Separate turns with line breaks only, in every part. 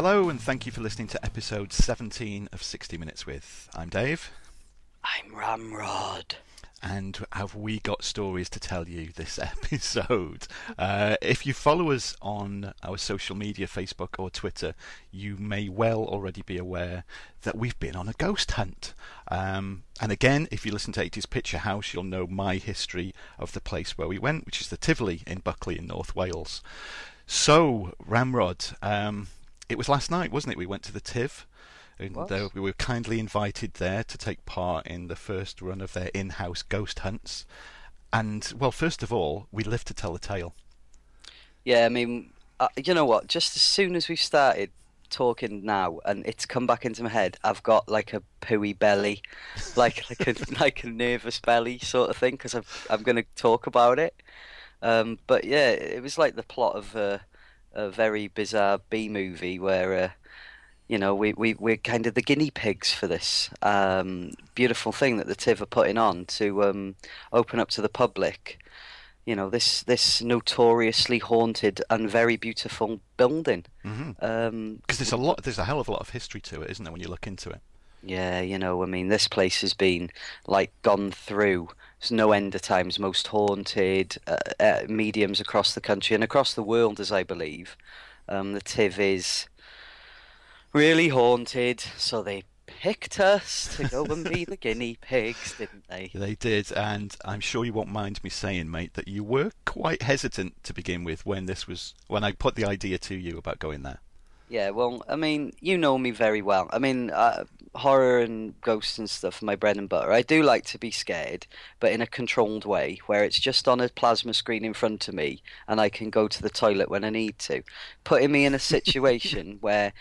Hello, and thank you for listening to episode 17 of 60 Minutes with. I'm Dave.
I'm Ramrod.
And have we got stories to tell you this episode? Uh, if you follow us on our social media, Facebook or Twitter, you may well already be aware that we've been on a ghost hunt. Um, and again, if you listen to 80s Picture House, you'll know my history of the place where we went, which is the Tivoli in Buckley in North Wales. So, Ramrod, um, it was last night, wasn't it? We went to the Tiv. And uh, we were kindly invited there to take part in the first run of their in house ghost hunts. And, well, first of all, we live to tell the tale.
Yeah, I mean, uh, you know what? Just as soon as we've started talking now, and it's come back into my head, I've got like a pooey belly, like like a like a nervous belly sort of thing, because I'm I'm going to talk about it. Um, but yeah, it was like the plot of a, a very bizarre B movie where, uh, you know, we, we, we're kind of the guinea pigs for this um, beautiful thing that the TIV are putting on to um, open up to the public. You know, this, this notoriously haunted and very beautiful building.
Because mm-hmm. um, there's a lot, there's a hell of a lot of history to it, isn't there, when you look into it?
Yeah, you know, I mean, this place has been like gone through there's no end of times, most haunted uh, uh, mediums across the country and across the world, as I believe. Um, the TIV is really haunted, so they picked us to go and be the guinea pigs, didn't they?
They did, and I'm sure you won't mind me saying, mate, that you were quite hesitant to begin with when this was when I put the idea to you about going there.
Yeah, well, I mean, you know me very well. I mean, uh, horror and ghosts and stuff are my bread and butter. I do like to be scared, but in a controlled way, where it's just on a plasma screen in front of me and I can go to the toilet when I need to. Putting me in a situation where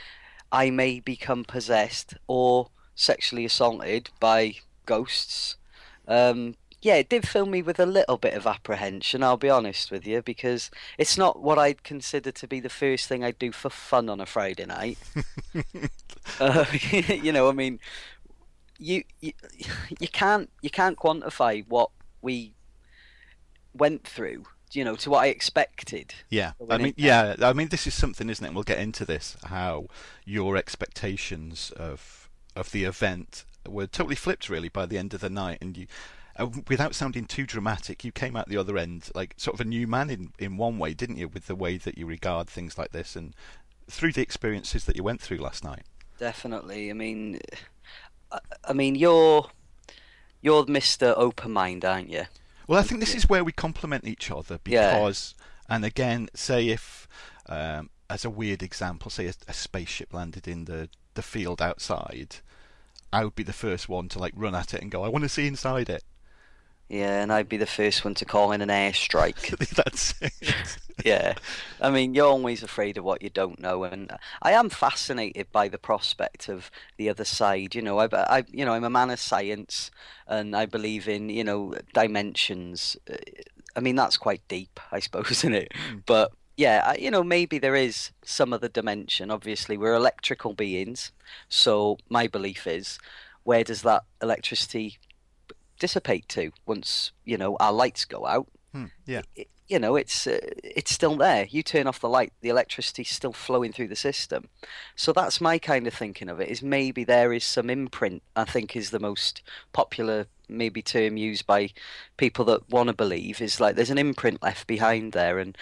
I may become possessed or sexually assaulted by ghosts um, yeah, it did fill me with a little bit of apprehension, I'll be honest with you, because it's not what I'd consider to be the first thing I'd do for fun on a Friday night. uh, you know, I mean, you, you you can't you can't quantify what we went through you know to what I expected.
Yeah, I mean, yeah, I mean, this is something, isn't it? we'll get into this how your expectations of of the event were totally flipped, really, by the end of the night, and you uh, without sounding too dramatic, you came out the other end like sort of a new man in, in one way, didn't you, with the way that you regard things like this and through the experiences that you went through last night.
Definitely. I mean, I, I mean, you're you're Mister Open Mind, aren't you?
Well, I think this is where we complement each other because, yeah. and again, say if, um, as a weird example, say a, a spaceship landed in the the field outside, I would be the first one to like run at it and go, I want to see inside it.
Yeah, and I'd be the first one to call in an airstrike.
That's it.
yeah, I mean, you're always afraid of what you don't know, and I am fascinated by the prospect of the other side. You know, I, I you know, I'm a man of science, and I believe in you know dimensions. I mean, that's quite deep, I suppose, isn't it? Mm. But yeah, you know, maybe there is some other dimension. Obviously, we're electrical beings, so my belief is, where does that electricity dissipate to once you know our lights go out.
Hmm, yeah.
It, you know, it's uh, it's still there. You turn off the light, the electricity's still flowing through the system. So that's my kind of thinking of it. Is maybe there is some imprint. I think is the most popular maybe term used by people that want to believe is like there's an imprint left behind there. And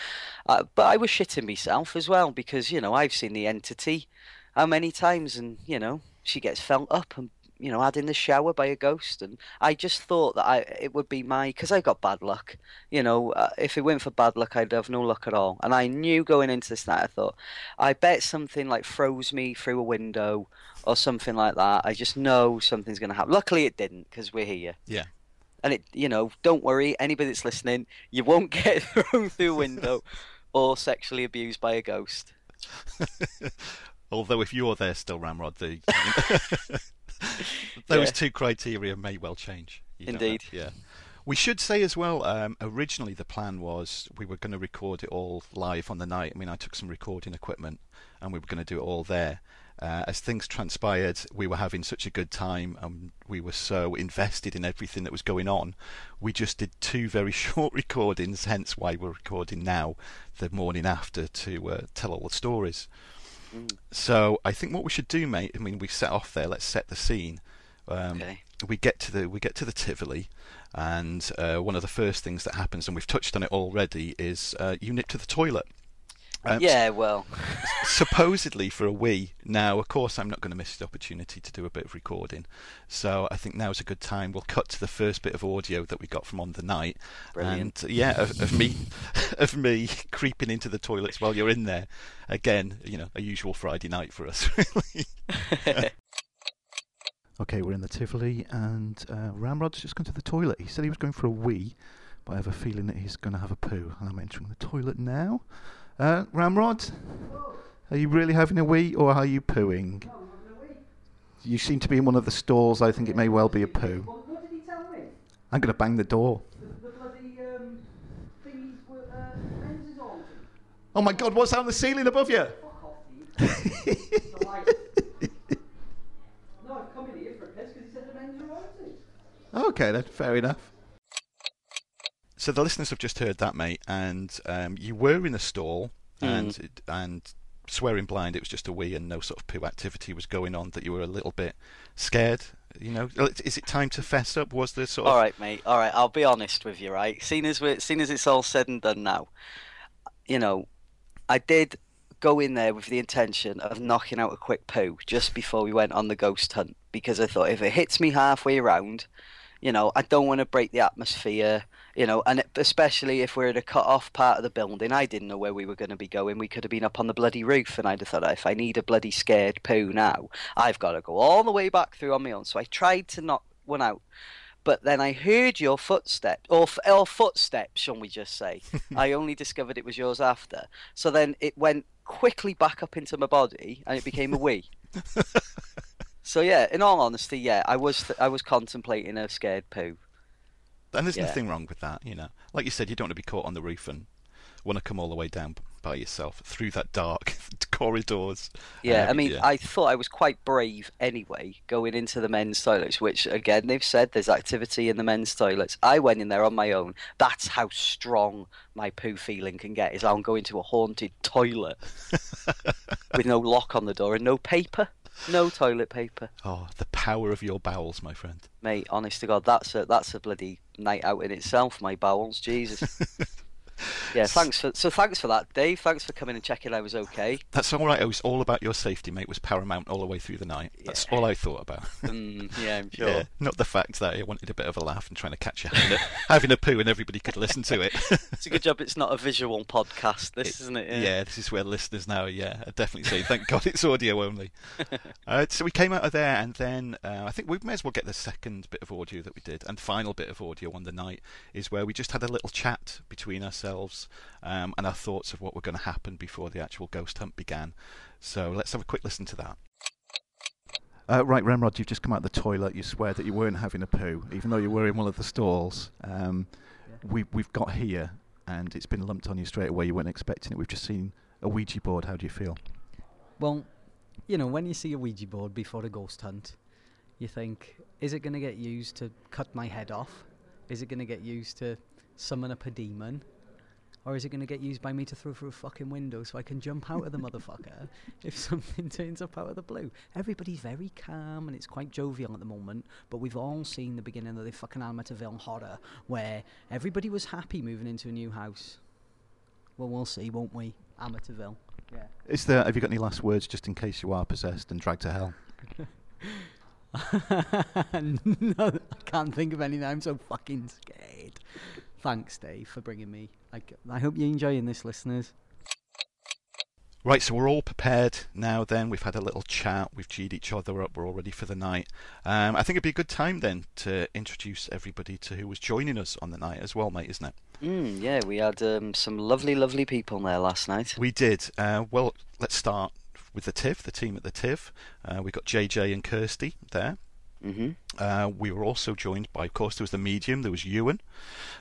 uh, but I was shitting myself as well because you know I've seen the entity how many times, and you know she gets felt up and you know, had in the shower by a ghost, and I just thought that I it would be my because I got bad luck. You know, uh, if it went for bad luck, I'd have no luck at all. And I knew going into this night, I thought, I bet something like froze me through a window or something like that. I just know something's going to happen. Luckily, it didn't because we're here.
Yeah.
And it, you know, don't worry, anybody that's listening, you won't get thrown through a window or sexually abused by a ghost.
Although if you're there still, Ramrod, the those yeah. two criteria may well change.
Indeed.
Yeah. We should say as well, um, originally the plan was we were going to record it all live on the night. I mean, I took some recording equipment and we were going to do it all there. Uh, as things transpired, we were having such a good time and we were so invested in everything that was going on. We just did two very short recordings, hence why we're recording now, the morning after, to uh, tell all the stories. So I think what we should do, mate. I mean, we set off there. Let's set the scene. Um,
Okay.
We get to the we get to the Tivoli, and uh, one of the first things that happens, and we've touched on it already, is uh, you nip to the toilet. Um,
yeah, well,
supposedly for a wee. Now, of course, I'm not going to miss the opportunity to do a bit of recording, so I think now's a good time. We'll cut to the first bit of audio that we got from on the night,
Brilliant.
and yeah, of, of me, of me creeping into the toilets while you're in there. Again, you know, a usual Friday night for us, really. Okay, we're in the Tivoli, and uh, Ramrod's just gone to the toilet. He said he was going for a wee, but I have a feeling that he's going to have a poo, and I'm entering the toilet now. Uh, Ramrod, are you really having a wee, or are you pooing? You seem to be in one of the stalls. I think it may well be a poo.
What, did he tell me?
I'm going to bang the door.
The, bloody um, thingies were uh, lenses on.
Oh my God! What's on the ceiling above you?
Fuck off, you. the light. No, I've come in here for a piss because he said the men's are on.
Okay, then fair enough. So the listeners have just heard that, mate, and um, you were in a stall, and and swearing blind, it was just a wee, and no sort of poo activity was going on. That you were a little bit scared. You know, is it time to fess up? Was there sort of
all right, mate. All right, I'll be honest with you, right? Seeing as we seeing as it's all said and done now, you know, I did go in there with the intention of knocking out a quick poo just before we went on the ghost hunt because I thought if it hits me halfway around, you know, I don't want to break the atmosphere, you know, and especially if we're at a cut off part of the building, I didn't know where we were going to be going. We could have been up on the bloody roof, and I'd have thought if I need a bloody scared poo now, I've got to go all the way back through on my own. So I tried to knock one out. But then I heard your footsteps, or, or footsteps, shall we just say? I only discovered it was yours after. So then it went quickly back up into my body, and it became a wee. so yeah, in all honesty, yeah, I was I was contemplating a scared poo.
And there's
Yeah.
nothing wrong with that, you know. Like you said, you don't want to be caught on the roof and want to come all the way down by yourself through that dark corridors.
Yeah, I
Um,
mean,
yeah.
I thought I was quite brave anyway, going into the men's toilets, which again they've said there's activity in the men's toilets. I went in there on my own. That's how strong my poo feeling can get. Is I'm going to a haunted toilet with no lock on the door and no paper, no toilet paper.
Oh, the power of your bowels, my friend.
Mate, honest to God, that's a that's a bloody night out in itself. My bowels, Jesus. Yeah, thanks for so thanks for that, Dave. Thanks for coming and checking I was okay.
That's all right. It was all about your safety, mate. Was paramount all the way through the night. That's all I thought about.
Mm, yeah, I'm sure.
Yeah, not the fact that I wanted a bit of a laugh and trying to catch you having a, having a poo and everybody could listen to it.
It's a good job it's not a visual podcast, this, isn't it?
yeah. yeah. this is where listeners now, yeah, are definitely say, thank God it's audio only. uh, so we came out of there, and then uh, I think we may as well get the second bit of audio that we did, and final bit of audio on the night is where we just had a little chat between ourselves um, and our thoughts of what were going to happen before the actual ghost hunt began. So let's have a quick listen to that. Uh, right, Ramrod, you've just come out of the toilet. You swear that you weren't having a poo, even though you were in one of the stalls. Um, we, we've got here, and it's been lumped on you straight away. You weren't expecting it. We've just seen a Ouija board. How do you feel?
Well, you know, when you see a Ouija board before a ghost hunt, you think, is it going to get used to cut my head off? Is it going to get used to summon up a demon? Or is it going to get used by me to throw through a fucking window so I can jump out of the motherfucker if something turns up out of the blue? Everybody's very calm and it's quite jovial at the moment, but we've all seen the beginning of the fucking Amityville horror where everybody was happy moving into a new house. Well, we'll see, won't we? Amityville. Yeah.
Is there? Have you got any last words, just in case you are possessed and dragged to hell?
no, I can't think of anything. I'm so fucking scared. Thanks, Dave, for bringing me. I hope you're enjoying this, listeners.
Right, so we're all prepared now. Then we've had a little chat. We've G'd each other up. We're all ready for the night. Um, I think it'd be a good time then to introduce everybody to who was joining us on the night as well, mate, isn't it?
Mm, yeah, we had um, some lovely, lovely people there last night.
We did. Uh, well, let's start with the TIV, the team at the TIV. Uh, we got JJ and Kirsty there.
Hmm
Uh, we were also joined by, of course, there was the medium. There was Ewan.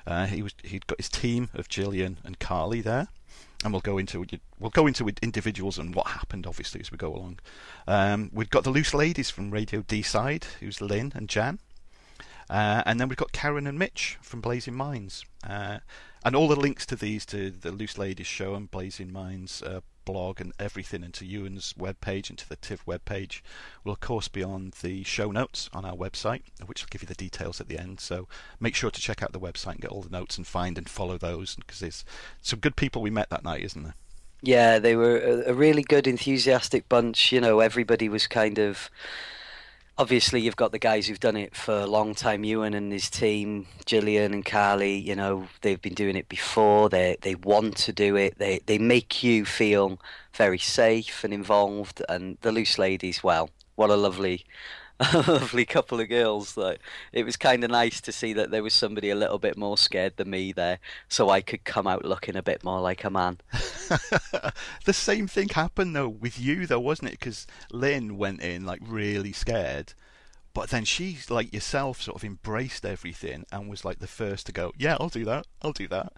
Uh, he was he'd got his team of Gillian and Carly there, and we'll go into we'll go into individuals and what happened, obviously, as we go along. Um, we've got the loose ladies from Radio Deeside, who's Lynn and Jan, uh, and then we've got Karen and Mitch from Blazing Minds. Uh, and all the links to these, to the Loose Ladies show and Blazing Minds, uh, blog and everything, and to Ewan's webpage and to the TIV webpage, will of course be on the show notes on our website, which will give you the details at the end. So make sure to check out the website and get all the notes and find and follow those because there's some good people we met that night, isn't there?
Yeah, they were a really good, enthusiastic bunch. You know, everybody was kind of. Obviously, you've got the guys who've done it for a long time. Ewan and his team, Gillian and Carly. You know, they've been doing it before. They they want to do it. They they make you feel very safe and involved. And the loose ladies, well, what a lovely a lovely couple of girls. Like it was kind of nice to see that there was somebody a little bit more scared than me there, so I could come out looking a bit more like a man.
the same thing happened though with you though, wasn't it? Because Lynn went in like really scared. But then she, like yourself, sort of embraced everything and was like the first to go, "Yeah, I'll do that. I'll do that."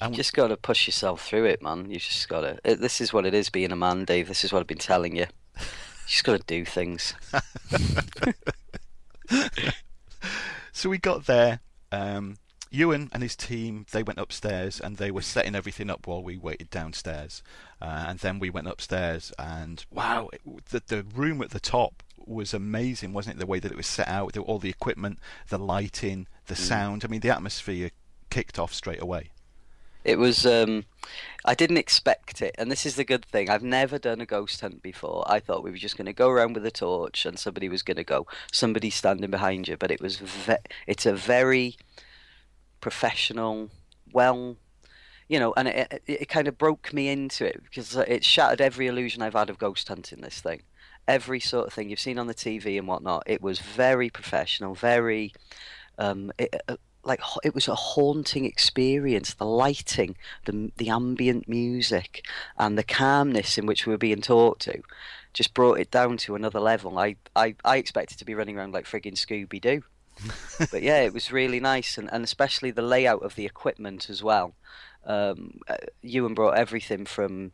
And you just got to push yourself through it, man. You just got to. Uh, this is what it is being a man, Dave. This is what I've been telling you. Just got to do things.
so we got there. Um, Ewan and his team they went upstairs and they were setting everything up while we waited downstairs. Uh, and then we went upstairs and wow, it, the the room at the top was amazing, wasn't it? The way that it was set out, all the equipment, the lighting, the mm. sound. I mean, the atmosphere kicked off straight away.
It was. Um, I didn't expect it, and this is the good thing. I've never done a ghost hunt before. I thought we were just going to go around with a torch, and somebody was going to go. Somebody standing behind you, but it was. Ve- it's a very professional, well, you know, and it, it, it kind of broke me into it because it shattered every illusion I've had of ghost hunting. This thing, every sort of thing you've seen on the TV and whatnot. It was very professional, very. Um, it, uh, like it was a haunting experience. The lighting, the the ambient music, and the calmness in which we were being talked to, just brought it down to another level. I I, I expected to be running around like frigging Scooby Doo. but yeah, it was really nice, and, and especially the layout of the equipment as well. Um, uh, Ewan brought everything from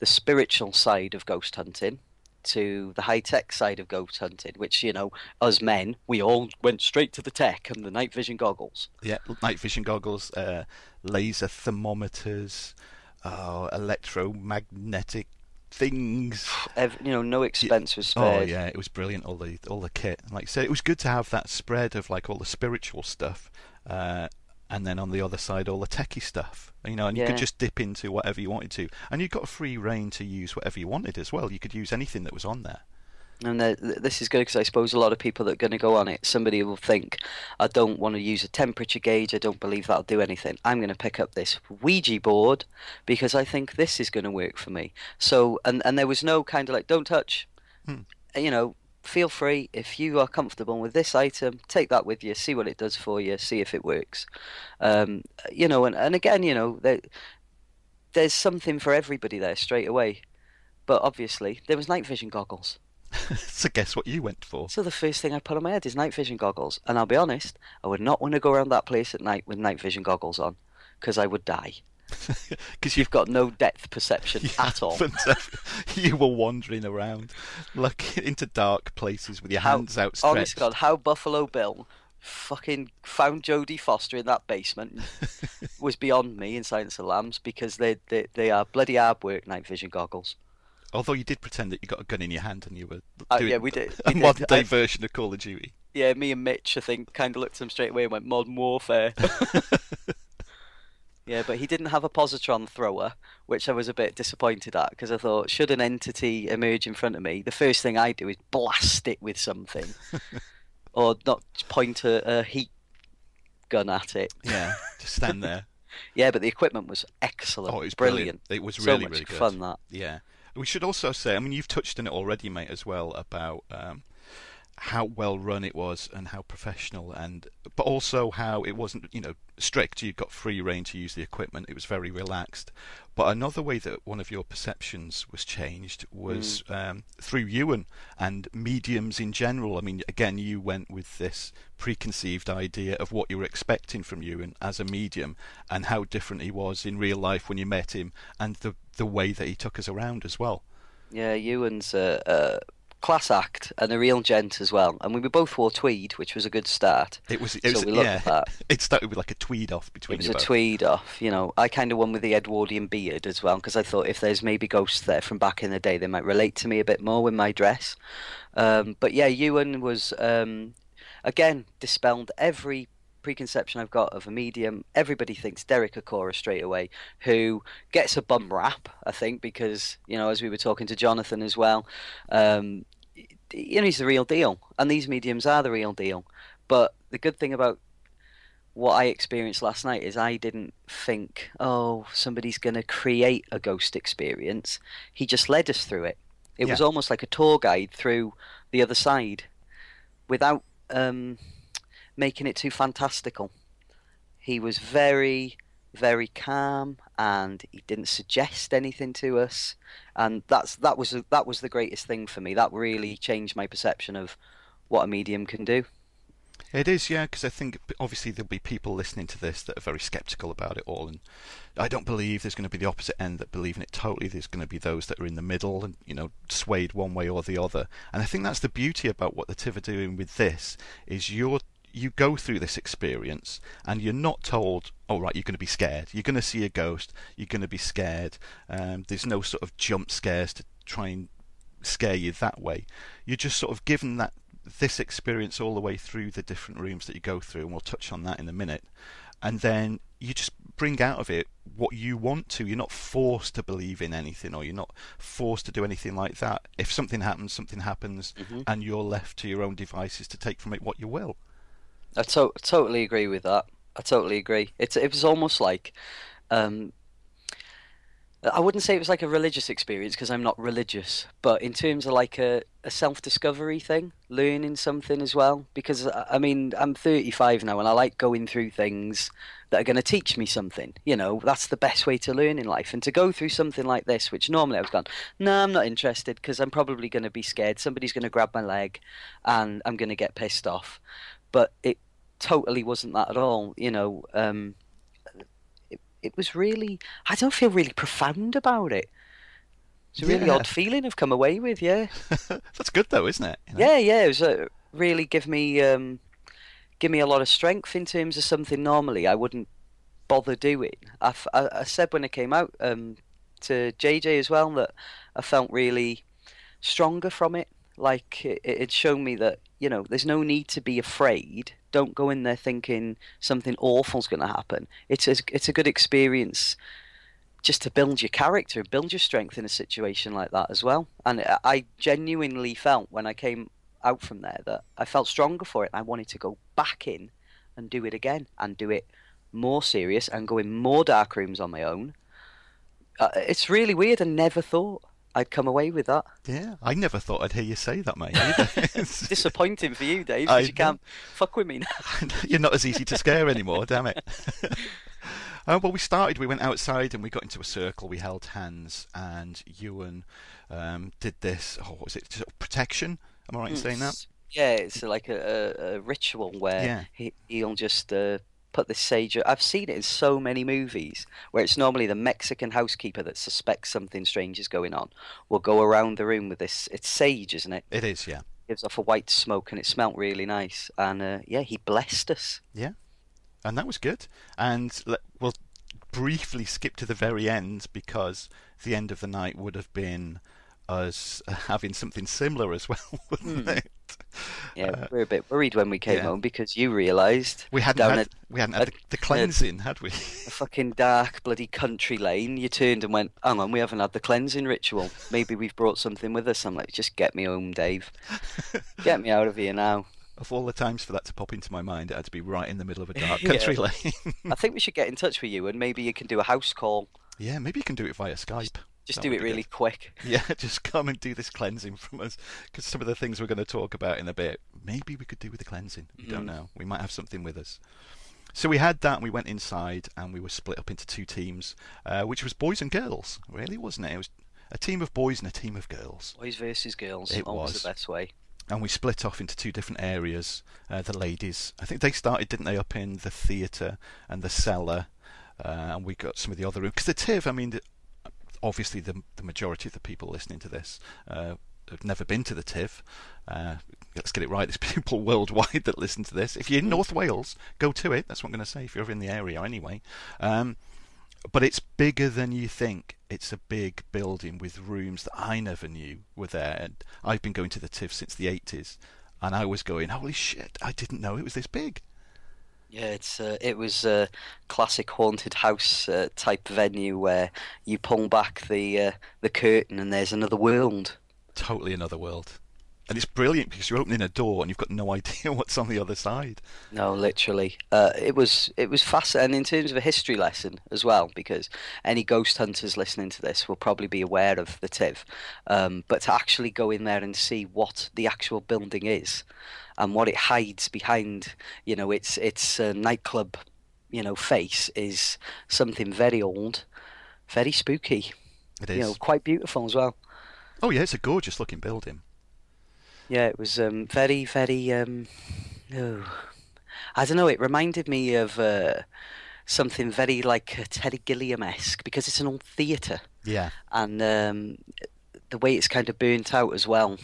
the spiritual side of ghost hunting, to the high tech side of ghost hunting, which you know, us men, we all went straight to the tech and the night vision goggles.
Yeah, night vision goggles, uh, laser thermometers, uh, electromagnetic things.
Every, you know, no expense was spared.
Oh yeah, it was brilliant. All the all the kit. Like I said, it was good to have that spread of like all the spiritual stuff. Uh, and then on the other side all the techie stuff you know and you yeah. could just dip into whatever you wanted to and you got free reign to use whatever you wanted as well you could use anything that was on there
and this is good because I suppose a lot of people that are going to go on it, somebody will think, I don't want to use a temperature gauge, I don't believe that'll do anything. I'm going to pick up this Ouija board because I think this is going to work for me. So, and, and there was no kind of like, don't touch. Hmm. You know, feel free if you are comfortable with this item take that with you see what it does for you see if it works. Um, you know and, and again you know there, there's something for everybody there straight away. But obviously there was night vision goggles.
So guess what you went for?
So the first thing i put on my head is night vision goggles. And i'll be honest i would not want to go around that place at night with night vision goggles on because i would die
because
you've got no depth perception at all.
you were wandering around, looking into dark places with your how, hands outstretched.
Honest God, how Buffalo Bill fucking found Jodie Foster in that basement was beyond me in Silence of the Lambs because they, they they are bloody hard work night vision goggles.
Although you did pretend that you got a gun in your hand and you were
uh,
doing
yeah, we did.
a modern day version of Call of Duty.
Yeah, me and Mitch, I think, kind of looked at him straight away and went modern warfare. Yeah, but he didn't have a positron thrower, which I was a bit disappointed at because I thought, should an entity emerge in front of me, the first thing I do is blast it with something, or not point a, a, heat gun at it.
Yeah, just stand there.
yeah, but the equipment was excellent.
Oh, it was
brilliant.
brilliant. It was
so
really,
much
really good.
fun. That.
Yeah. We should also say, I mean, you've touched on it already, mate, as well about um, how well run it was and how professional and but also how it wasn't you know strict. You got free reign to use the equipment. It was very relaxed. But another way that one of your perceptions was changed was mm. um, through Ewan and mediums in general. I mean again you went with this preconceived idea of what you were expecting from Ewan as a medium and how different he was in real life when you met him and the the way that he took us around as well.
Yeah Ewan's a, a class act and a real gent as well. And we both wore tweed, which was a good start.
It was. It
So
was.
we looked
yeah.
at that.
It started with like a tweed off between
It was a
both.
tweed off, you know. I kind of won with the Edwardian beard as well because I thought if there's maybe ghosts there from back in the day, they might relate to me a bit more with my dress. Um, but yeah, Ewan was um, again dispelled every preconception I've got of a medium. Everybody thinks Derek Acorah straight away, who gets a bum rap, I think, because you know as we were talking to Jonathan as well. Um, you know, he's the real deal, and these mediums are the real deal. But the good thing about what I experienced last night is I didn't think, oh, somebody's going to create a ghost experience. He just led us through it. It was almost like a tour guide through the other side without um, making it too fantastical. He was very, very calm and he didn't suggest anything to us. And that's that was that was the greatest thing for me. That really changed my perception of what a medium can do.
It is, yeah, because I think obviously there'll be people listening to this that are very sceptical about it all, and I don't believe there's going to be the opposite end that believe in it totally. There's going to be those that are in the middle and you know swayed one way or the other, and I think that's the beauty about what the TIV are doing with this is you're you go through this experience and you're not told, oh right, you're going to be scared. You're going to see a ghost. You're going to be scared. Um, there's no sort of jump scares to try and scare you that way. You're just sort of given that this experience all the way through the different rooms that you go through, and we'll touch on that in a minute. And then you just bring out of it what you want to. You're not forced to believe in anything, or you're not forced to do anything like that. If something happens, something happens,
Mhm.
and you're left to your own devices to take from it what you will.
I to- totally agree with that. I totally agree. It's it was almost like, um, I wouldn't say it was like a religious experience because I'm not religious, but in terms of like a, a self discovery thing, learning something as well. Because I I mean, I'm 35 now, and I like going through things that are going to teach me something. You know, that's the best way to learn in life. And to go through something like this, which normally I was gone, no, I'm not interested because I'm probably going to be scared. Somebody's going to grab my leg, and I'm going to get pissed off. But it totally wasn't that at all. You know, um, it, it was really. I don't feel really profound about it. It's a really
Yeah.
odd feeling I've come away with. Yeah,
That's good though, isn't it? You know?
yeah, yeah. It was uh, really give me um, give me a lot of strength in terms of something normally I wouldn't bother doing. I- I said when I came out um, to JJ as well that I felt really stronger from it. Like it, it shown me that you know there's no need to be afraid. Don't go in there thinking something awful's going to happen. It's a, it's a good experience just to build your character build your strength in a situation like that as well. And I- I genuinely felt when I came out from there that I felt stronger for it. I wanted to go back in and do it again and do it more serious and go in more dark rooms on my own. Uh, it's really weird. I never thought I'd come away with that.
Yeah, I never thought I'd hear you say that, mate. It's-
Disappointing for you, Dave, because you can't fuck with me now.
You're not as easy to scare anymore, damn it. Uh, well, we started. We went outside and we got into a circle. We held hands, and Ewan um, did this. Oh, what was it? Protection. Am I right in saying that?
Yeah, it's like a, a, a ritual where
Yeah.
he, he'll just uh, put this sage. I've seen it in so many movies where it's normally the Mexican housekeeper that suspects something strange is going on. Will go around the room with this. It's sage, isn't it?
It is, yeah.
Gives off a white smoke and it smelt really nice. And uh, yeah, he blessed us.
Yeah, and that was good. And we'll briefly skip to the very end because the end of the night would have been us having something similar as well, wouldn't
Hmm.
it?
Yeah,
Uh,
we were a bit worried when we came
yeah.
home because you realised
We hadn't had we hadn't had the, the cleansing, had we?
a fucking dark bloody country lane. You turned and went, "Hang on, we haven't had the cleansing ritual. Maybe we've brought something with us." I'm like, "Just get me home, Dave. Get me out of here now."
of all the times for that to pop into my mind, it had to be right in the middle of a dark
Yeah.
country lane.
I think we should get in touch with you and maybe you can do a house call.
yeah, maybe you can do it via Skype.
Just do it really
good.
quick.
Yeah, just come and do this cleansing from us. Because some of the things we're going to talk about in a bit, maybe we could do with the cleansing. We don't
Mm.
know. We might have something with us. So we had that, and we went inside, and we were split up into two teams, uh, which was boys and girls, really, wasn't it? It was a team of boys and a team of girls.
Boys versus girls.
It
always
was.
the best way.
And we split off into two different areas. Uh, the ladies, I think they started, didn't they, up in the theatre and the cellar, uh, and we got some of the other rooms. Because the TIV, I mean, the, obviously the the majority of the people listening to this uh, have never been to the Tiv, uh, let's get it right. There's people worldwide that listen to this. If you're in North Wales, go to it. That's what I'm going to say. If you're in the area, anyway. Um, but it's bigger than you think. It's a big building with rooms that I never knew were there. And I've been going to the Tiv since the 80s, and I was going, "Holy shit! I didn't know it was this big."
Yeah, it's uh, it was a classic haunted house uh, type venue where you pull back the uh, the curtain and there's another world.
Totally another world. And it's brilliant because you're opening a door and you've got no idea what's on the other side.
No, literally, uh, it was it was fascinating in terms of a history lesson as well. Because any ghost hunters listening to this will probably be aware of the TIV, um, but to actually go in there and see what the actual building is and what it hides behind, you know, its its uh, nightclub, you know, face is something very old, very spooky.
It is.
You know, quite beautiful as well.
Oh yeah, it's a gorgeous looking building.
Yeah, it was um, very, very. Um, oh, I don't know. It reminded me of uh, something very like uh, Terry Gilliam esque because it's an old theatre,
Yeah.
and um, the way it's kind of burnt out as well.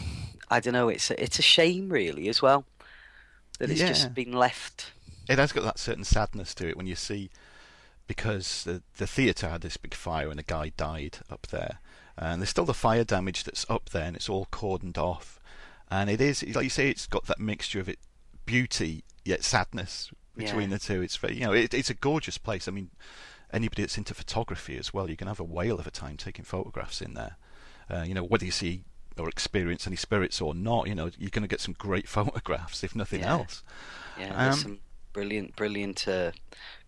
I don't know. It's a, it's a shame, really, as well, that it's
Yeah.
just been left.
It has got that certain sadness to it when you see, because the, the theatre had this big fire and a guy died up there, and there's still the fire damage that's up there, and it's all cordoned off, and it is like you say, it's got that mixture of it beauty yet sadness between
Yeah.
the two. It's very, you know, it, it's a gorgeous place. I mean, anybody that's into photography as well, you can have a whale of a time taking photographs in there. Uh, you know, whether you see or experience any spirits or not, you know, you're going to get some great photographs, if nothing
Yeah.
else.
Yeah, there's
Um,
some brilliant, brilliant, uh,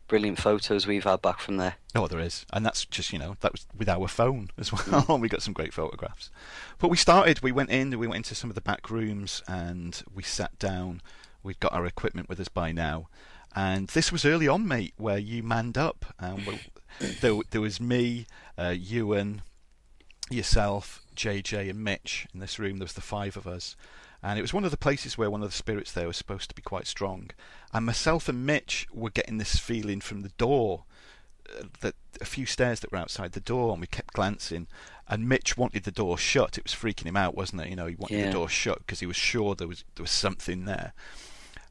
brilliant photos we've had back from there.
Oh, there is, and that's just you know that was with our phone as well. we got some great photographs. But we started. We went in. We went into some of the back rooms, and we sat down. We'd got our equipment with us by now, and this was early on, mate, where you manned up. And we, there, there was me, uh, Ewan, yourself, JJ, and Mitch in this room. There was the five of us, and it was one of the places where one of the spirits there was supposed to be quite strong. And myself and Mitch were getting this feeling from the door uh, that a few stairs that were outside the door, and we kept glancing. And Mitch wanted the door shut. It was freaking him out, wasn't it? You know, he wanted
Yeah.
the door shut because he was sure there was there was something there.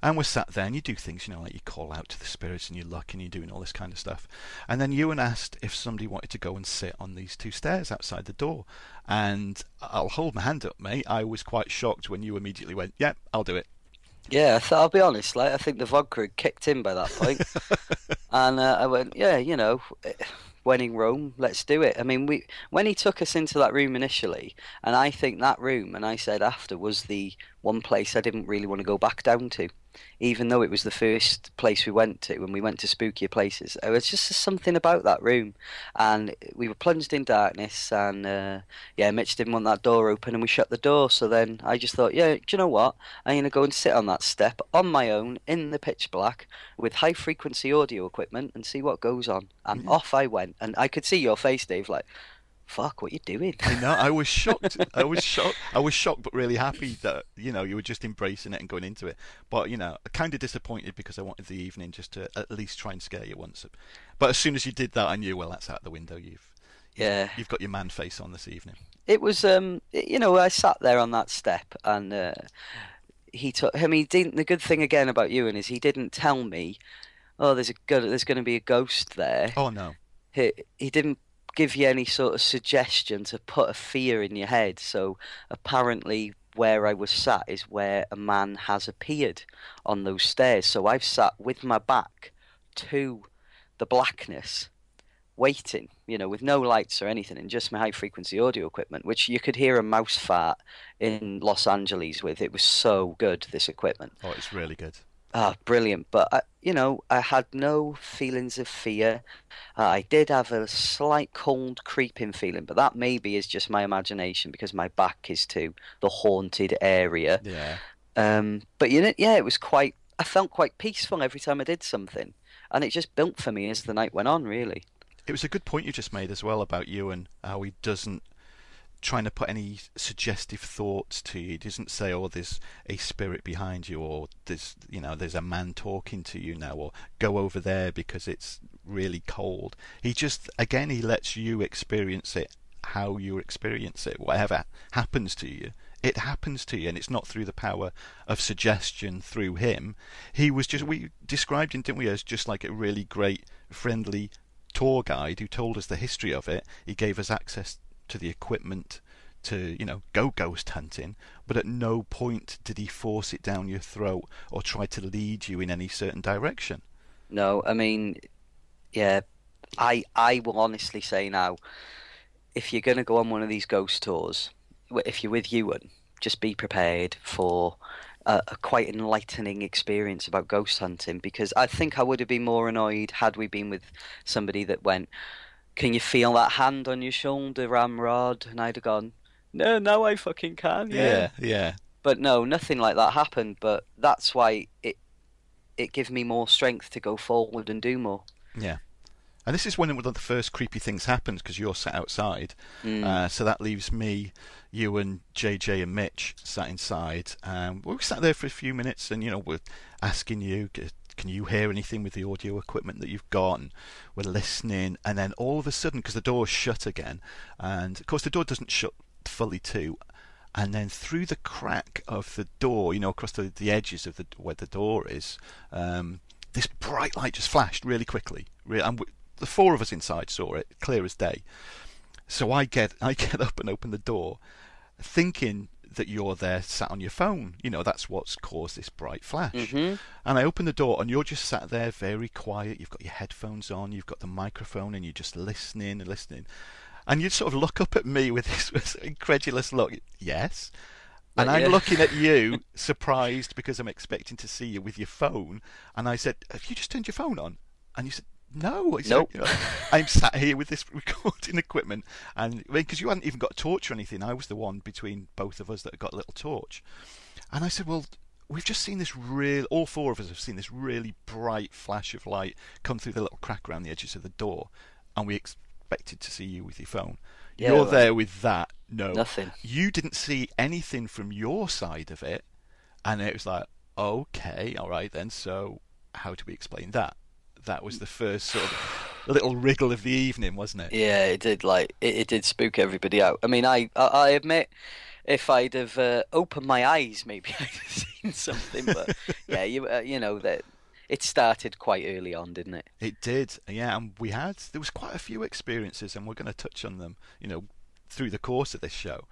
And we're sat there, and you do things, you know, like you call out to the spirits, and you look, and you're doing all this kind of stuff. And then Ewan asked if somebody wanted to go and sit on these two stairs outside the door. And I'll hold my hand up, mate. I was quite shocked when you immediately went, "Yeah, I'll do it."
Yeah, th- I'll be honest. Like, I think the vodka had kicked in by that point, and uh, I went, "Yeah, you know, when in Rome, let's do it." I mean, we when he took us into that room initially, and I think that room, and I said after, was the one place I didn't really want to go back down to, even though it was the first place we went to when we went to spookier places. There was just something about that room, and we were plunged in darkness, and uh, yeah, Mitch didn't want that door open, and we shut the door. So then I just thought, yeah, do you know what? I'm gonna go and sit on that step on my own in the pitch black with high frequency audio equipment and see what goes on. And off I went, and I could see your face, Dave, like, fuck, what you doing?
I know. I was shocked. I was shocked. I was shocked, but really happy that you know you were just embracing it and going into it. But you know, kind of disappointed because I wanted the evening just to at least try and scare you once. But as soon as you did that, I knew, well, that's out the window. You've
Yeah.
you've got your man face on this evening.
it was um you know I sat there on that step and uh, he took I mean he didn't the good thing again about Ewan is he didn't tell me oh there's a good there's going to be a ghost there
Oh no.
he he didn't give you any sort of suggestion to put a fear in your head so apparently where I was sat is where a man has appeared on those stairs so I've sat with my back to the blackness waiting, you know, with no lights or anything, and just my high frequency audio equipment, which you could hear a mouse fart in Los Angeles with. It was so good, this equipment.
Oh, it's really good.
Ah, brilliant. But, I, you know, I had no feelings of fear. Uh, I did have a slight cold creeping feeling, but that maybe is just my imagination because my back is to the haunted area.
Yeah.
Um, but you know, yeah, it was quite. I felt quite peaceful every time I did something, and it just built for me as the night went on. Really.
It was a good point you just made as well about Ewan how he doesn't trying to put any suggestive thoughts to you. He doesn't say, "Oh, there's a spirit behind you," or "There's you know there's a man talking to you now," or "Go over there because it's really cold." He just again he lets you experience it how you experience it. Whatever happens to you it happens to you, and it's not through the power of suggestion through him. He was just we described him, didn't we, as just like a really great, friendly tour guide who told us the history of it. He gave us access to the equipment to you know go ghost hunting, but at no point did he force it down your throat or try to lead you in any certain direction.
No, I mean, yeah, I I will honestly say now, if you're going to go on one of these ghost tours, if you're with Ewan, just be prepared for a, a quite enlightening experience about ghost hunting. Because I think I would have been more annoyed had we been with somebody that went, "Can you feel that hand on your shoulder, Ramrod?" And I'd have gone, "No, now I fucking can."
Yeah, yeah.
But no, nothing like that happened. But that's why it it gave me more strength to go forward and do more.
Yeah. And this is when one of the first creepy things happens because you're sat outside.
Mm.
Uh, so that leaves me, you, and JJ and Mitch sat inside. Um, we sat there for a few minutes, and you know we're asking you, "C- can you hear anything with the audio equipment that you've got? And we're listening, and then all of a sudden, because the door's shut again, and of course the door doesn't shut fully too. And then through the crack of the door, you know, across the, the edges of the where the door is, um, this bright light just flashed really quickly. And we, the four of us inside saw it, clear as day. So I get I get up and open the door, thinking that you're there sat on your phone. You know, that's what's caused this bright flash.
Mhm.
And I open the door and you're just sat there very quiet. You've got your headphones on, you've got the microphone, and you're just listening and listening. And you sort of look up at me with this, incredulous look. Yes. And I'm looking at you, surprised because I'm expecting to see you with your phone. And I said, "Have you just turned your phone on?" And you said, "No." Said,
Nope.
"You know, I'm sat here with this recording equipment, and because you hadn't even got a torch or anything, I was the one between both of us that had got a little torch. And I said, "Well, we've just seen this real. All four of us have seen this really bright flash of light come through the little crack around the edges of the door, and we expected to see you with your phone.
Yeah,
You're
well,
there with that. No,
Nothing.
you didn't see anything from your side of it, and it was like, okay, all right then. So how do we explain that? That was the first sort of little wriggle of the evening, wasn't it?
Yeah, it did. Like it, it did spook everybody out. I mean, I I, I admit, if I'd have uh, opened my eyes, maybe I'd have seen something. But yeah, you uh, you know that it started quite early on, didn't it?
It did, yeah. And we had there was quite a few experiences, and we're going to touch on them, you know, through the course of this show.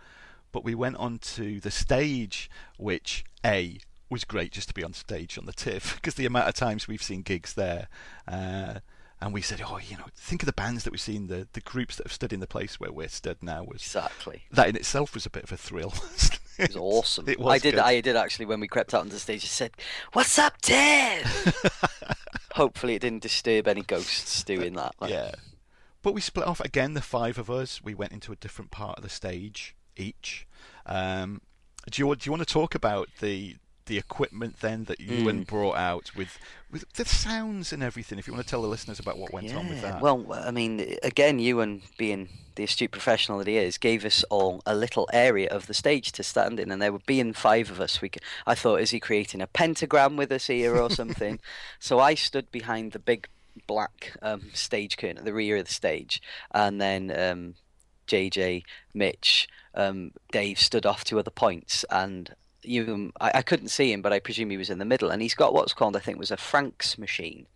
But we went on to the stage, which a was great just to be on stage on the Tiv because the amount of times we've seen gigs there. Uh, and we said, oh, you know, think of the bands that we've seen, the, the groups that have stood in the place where we're stood now. Was
Exactly.
that in itself was a bit of a thrill.
It was awesome.
It was
I did.
good.
I did actually when we crept out on the stage. I said, "What's up, Ted?" Hopefully, it didn't disturb any ghosts doing that. like-
Yeah. But we split off again, the five of us. We went into a different part of the stage each. Um, do you do you want to talk about the the equipment then that Ewan
Mm.
brought out with with the sounds and everything? If you want to tell the listeners about what went on with that.
Well, I mean, again, Ewan, being the astute professional that he is, gave us all a little area of the stage to stand in, and there would being five of us. We, c- I thought, is he creating a pentagram with us here or something? so I stood behind the big black um, stage curtain at the rear of the stage, and then um, JJ, Mitch, um, Dave stood off to other points, and you, I, I couldn't see him, but I presume he was in the middle, and he's got what's called, I think, was a Frank's machine.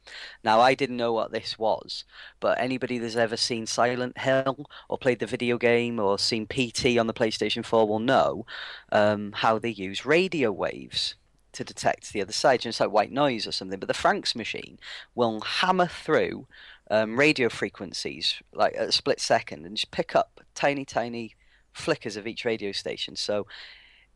Now, I didn't know what this was, but anybody that's ever seen Silent Hill or played the video game or seen PT on the PlayStation 4 will know um, how they use radio waves to detect the other side. Just like white noise or something. But the Frank's machine will hammer through um, radio frequencies like a split second and just pick up tiny, tiny flickers of each radio station. So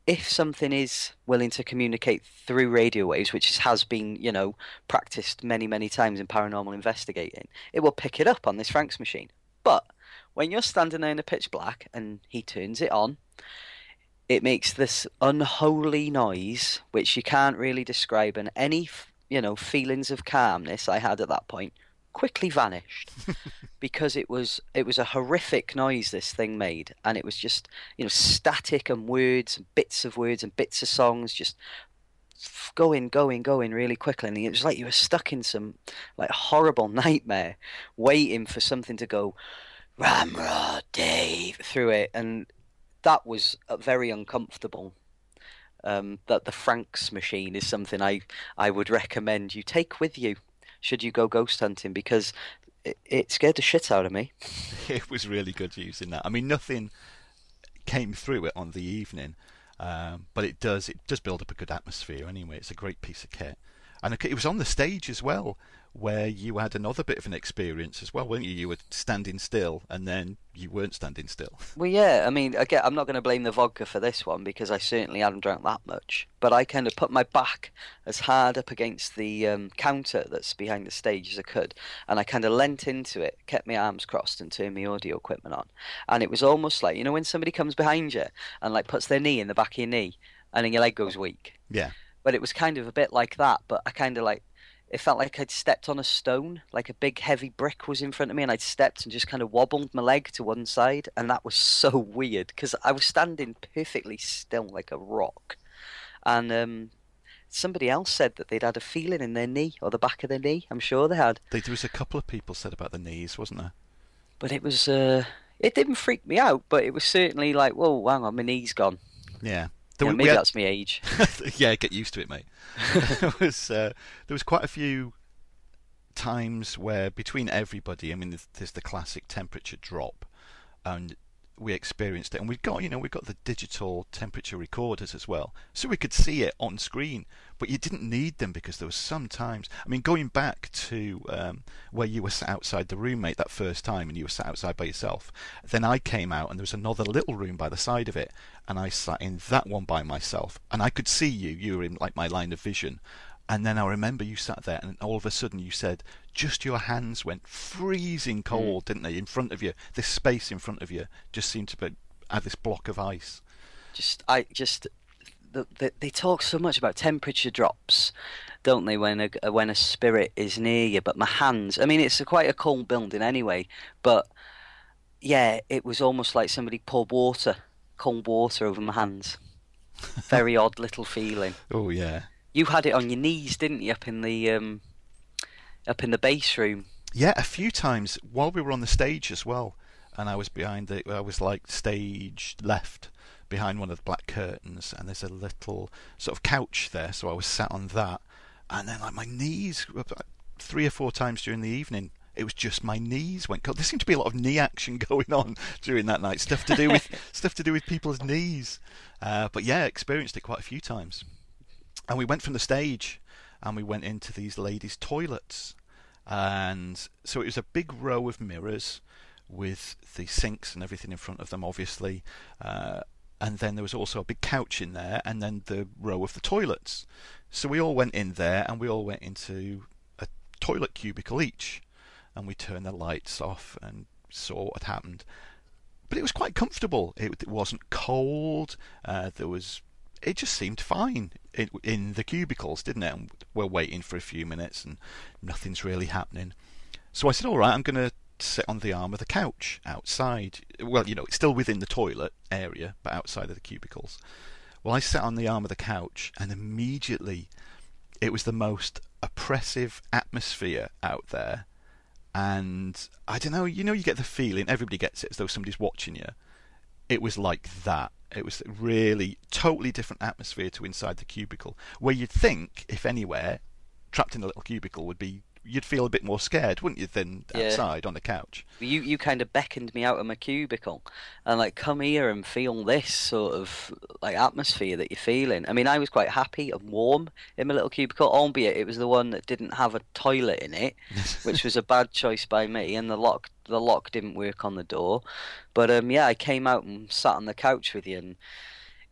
if something is willing to communicate through radio waves, which has been, you know, practiced many, many times in paranormal investigating, it will pick it up on this Frank's machine. But when you're standing there in the pitch black and he turns it on, it makes this unholy noise, which you can't really describe, and any, you know, feelings of calmness I had at that point quickly vanished because it was it was a horrific noise this thing made. And it was just you know static and words and bits of words and bits of songs just going going going really quickly. And it was like you were stuck in some like horrible nightmare waiting for something to go ramrod dave through it. And that was uh, very uncomfortable. Um, that the Franks machine is something I I would recommend you take with you should you go ghost hunting because it, it scared the shit out of me.
it was really good using that. I mean, nothing came through it on the evening, um, but it does it does build up a good atmosphere anyway. It's a great piece of kit, and it was on the stage as well, where you had another bit of an experience as well, weren't you? You were standing still, and then you weren't standing still.
Well, yeah. I mean, again, I'm not going to blame the vodka for this one because I certainly hadn't drank that much. But I kind of put my back as hard up against the um, counter that's behind the stage as I could, and I kind of leant into it, kept my arms crossed, and turned my audio equipment on. And it was almost like you know when somebody comes behind you and like puts their knee in the back of your knee, and then your leg goes weak.
Yeah.
But it was kind of a bit like that. But I kind of like it felt like I'd stepped on a stone, like a big heavy brick was in front of me, and I'd stepped and just kind of wobbled my leg to one side, and that was so weird because I was standing perfectly still like a rock, and um, somebody else said that they'd had a feeling in their knee or the back of their knee. I'm sure they had.
There was a couple of people said about the knees, wasn't there?
But it was, uh, it didn't freak me out, but it was certainly like, whoa, hang on, my knee's gone.
Yeah.
Yeah, maybe
had-
that's my age.
yeah, get used to it, mate. there was uh, there was quite a few times where between everybody, I mean, there's, there's the classic temperature drop, and we experienced it. And we've got, you know, we've got the digital temperature recorders as well, so we could see it on screen. But you didn't need them because there was some times. I mean, going back to um, where you were sat outside the room, mate, that first time, and you were sat outside by yourself. Then I came out, and there was another little room by the side of it, and I sat in that one by myself, and I could see you. You were in like my line of vision. And then I remember you sat there, and all of a sudden you said, just your hands went freezing cold, didn't they, in front of you? This space in front of you just seemed to be had this block of ice.
just I just the, the, they talk so much about temperature drops, don't they? When a when a spirit is near you, but my hands. I mean, it's a, quite a cold building anyway, but yeah, it was almost like somebody poured water, cold water over my hands. Very odd little feeling.
Oh yeah,
You had it on your knees, didn't you? Up in the um, up in the base room.
yeah. A few times while we were on the stage as well, and I was behind the, I was like stage left behind one of the black curtains, and there's a little sort of couch there, so I was sat on that, and then like my knees, three or four times during the evening. It was just my knees went cold. There seemed to be a lot of knee action going on during that night. Stuff to do with stuff to do with people's knees. Uh, but yeah, experienced it quite a few times. And we went from the stage, and we went into these ladies' toilets, and so it was a big row of mirrors with the sinks and everything in front of them, obviously. Uh, and then there was also a big couch in there, and then the row of the toilets. So we all went in there, and we all went into a toilet cubicle each, and we turned the lights off and saw what had happened. But it was quite comfortable. It, it wasn't cold. Uh, there was. It just seemed fine in, in the cubicles, didn't it? And we're waiting for a few minutes, and nothing's really happening. So I said, "All right, I'm going to sit on the arm of the couch outside. Well, you know, it's still within the toilet area, but outside of the cubicles." Well, I sat on the arm of the couch, and immediately it was the most oppressive atmosphere out there. And I don't know, you know, you get the feeling, everybody gets it as though somebody's watching you. It was like that. It was really totally different atmosphere to inside the cubicle, where you'd think, if anywhere, trapped in a little cubicle would be, you'd feel a bit more scared, wouldn't you, than
Yeah.
outside on the couch?
You you kind of beckoned me out of my cubicle and like come here and feel this sort of like atmosphere that you're feeling. I mean, I was quite happy and warm in my little cubicle, albeit it was the one that didn't have a toilet in it, which was a bad choice by me. And the lock the lock didn't work on the door, but um yeah, I came out and sat on the couch with you and.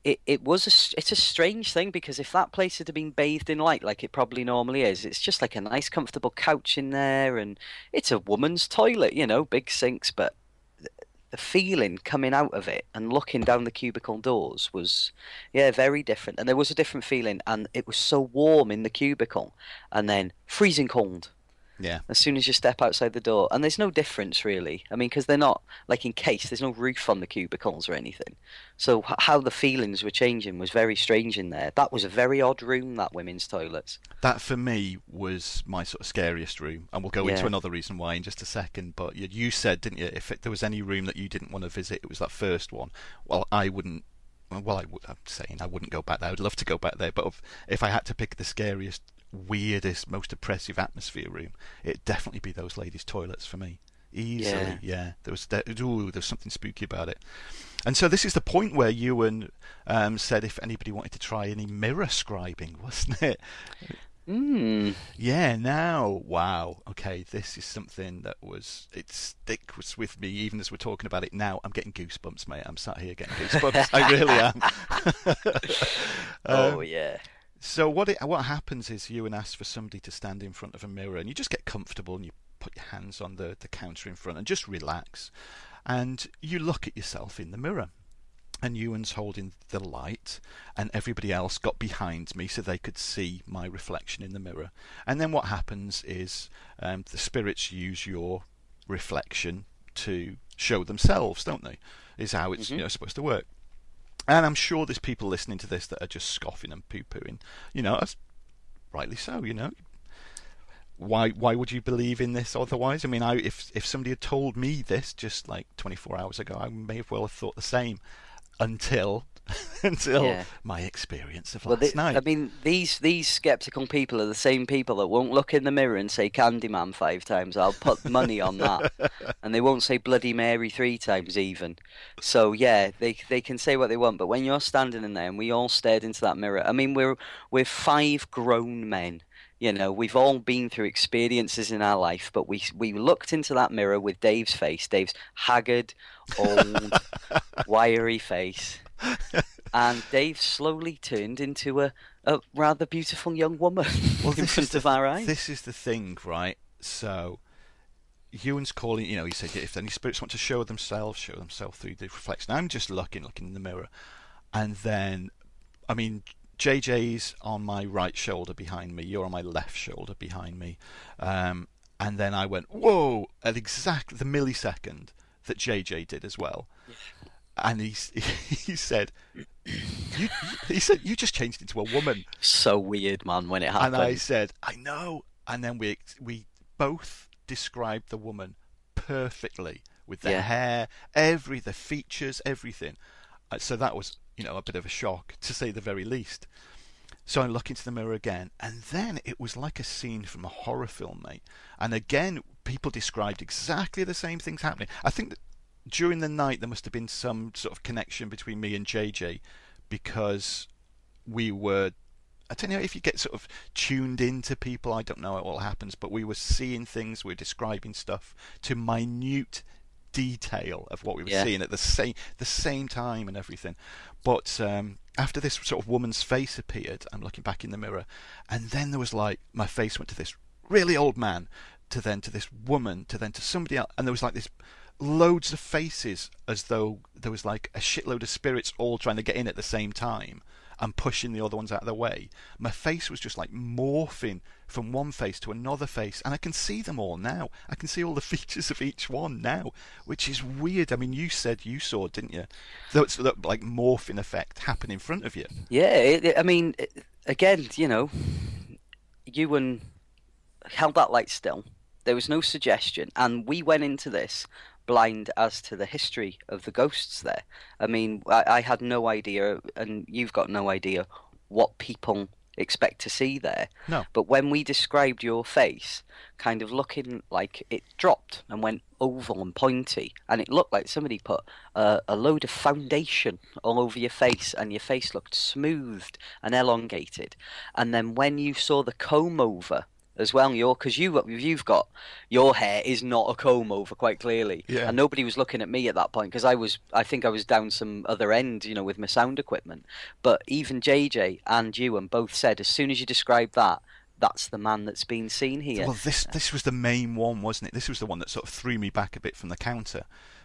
It, it was a, it's a strange thing because if that place had been bathed in light like it probably normally is, it's just like a nice comfortable couch in there and it's a woman's toilet, you know, big sinks, but the feeling coming out of it and looking down the cubicle doors was, yeah, very different. And there was a different feeling, and it was so warm in the cubicle, and then freezing cold.
Yeah.
As soon as you step outside the door, and there's no difference really. I mean, because they're not like encased. There's no roof on the cubicles or anything. So how the feelings were changing was very strange in there. That was a very odd room. That women's toilets.
That for me was my sort of scariest room, and we'll go into another reason why in just a second. But you, you said, didn't you, if it, there was any room that you didn't want to visit, it was that first one. Well, I wouldn't. Well, I would, I'm saying I wouldn't go back there. I would love to go back there, but if, if I had to pick the scariest, weirdest, most oppressive atmosphere room, it'd definitely be those ladies' toilets for me. Easily, yeah.
Yeah.
There was there, ooh, there's something spooky about it. And so this is the point where Ewan um, said if anybody wanted to try any mirror scrying, wasn't it?
Hmm.
Yeah, now, wow. Okay, this is something that was, it sticks with me even as we're talking about it now. I'm getting goosebumps, mate. I'm sat here getting goosebumps. I really am.
oh
Um,
yeah.
So what it, what happens is you and ask for somebody to stand in front of a mirror and you just get comfortable and you put your hands on the, the counter in front and just relax. And you look at yourself in the mirror. And Ewan's holding the light, and everybody else got behind me so they could see my reflection in the mirror. And then what happens is um, the spirits use your reflection to show themselves, don't they? Is how it's you
Mhm.
know supposed to work. And I'm sure there's people listening to this that are just scoffing and poo pooing. You know, rightly so, you know. Why why would you believe in this otherwise? I mean, I if if somebody had told me this just like 24 hours ago, I may have well have thought the same until until
Yeah.
my experience of
Well,
last night.
I mean, these these skeptical people are the same people that won't look in the mirror and say Candyman five times. I'll put money on that, and they won't say Bloody Mary three times even. So yeah, they they can say what they want, but when you're standing in there and we all stared into that mirror, I mean, we're we're five grown men. You know, we've all been through experiences in our life, but we we looked into that mirror with Dave's face, Dave's haggard, old, wiry face, and Dave slowly turned into a, a rather beautiful young woman
Well,
in
this
front
is
of
the,
our eyes.
This is the thing, right? So, Ewan's calling. You know, he said if any spirits want to show themselves, show themselves through the reflection. I'm just looking, looking in the mirror, and then, I mean, JJ's on my right shoulder behind me. You're on my left shoulder behind me, um, and then I went whoa at exact the millisecond that JJ did as well. And he he said, you, he said you just changed into a woman.
So weird, man, when it happened.
And I said, I know. And then we we both described the woman perfectly with the
Yeah.
hair, every the features, everything. Uh, so that was, you know, a bit of a shock to say the very least. So I look into the mirror again, and then it was like a scene from a horror film, mate. And again, people described exactly the same things happening. I think that during the night there must have been some sort of connection between me and JJ because we were I don't know if you get sort of tuned into people. I don't know what all happens, but we were seeing things, we were describing stuff to minute detail of what we were
Yeah.
seeing at the same the same time and everything. But um, after this sort of woman's face appeared, I'm looking back in the mirror, and then there was like my face went to this really old man, to then to this woman, to then to somebody else, and there was like this loads of faces as though there was like a shitload of spirits all trying to get in at the same time and pushing the other ones out of the way. My face was just like morphing from one face to another face, and I can see them all now. I can see all the features of each one now, which is weird. I mean, you said you saw, didn't you? That's that like morphing effect happen in front of you.
Yeah, it, it- I mean, it- again, you know, Ewan held that light still. There was no suggestion, and we went into this blind as to the history of the ghosts there. I mean, I, I had no idea, and you've got no idea what people expect to see there.
No.
But when we described your face, kind of looking like it dropped and went oval and pointy, and it looked like somebody put a, a load of foundation all over your face, and your face looked smoothed and elongated. And then when you saw the comb over as well, your because you you've got your hair is not a comb over quite clearly,
Yeah.
and nobody was looking at me at that point because I was I think I was down some other end, you know, with my sound equipment. But even JJ and you and both said as soon as you described that, that's the man that's been seen here.
Well, this this was the main one, wasn't it? This was the one that sort of threw me back a bit from the counter.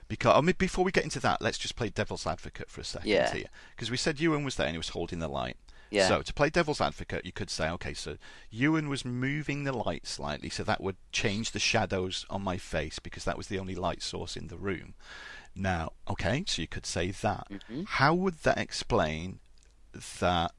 Because I mean, before we get into that, let's just play devil's advocate for a second
Yeah.
here. Because we said Ewan was there and he was holding the light.
Yeah.
So to play devil's advocate, you could say, okay, so Ewan was moving the light slightly, so that would change the shadows on my face because that was the only light source in the room. Now, okay, so you could say that.
Mhm.
How would that explain that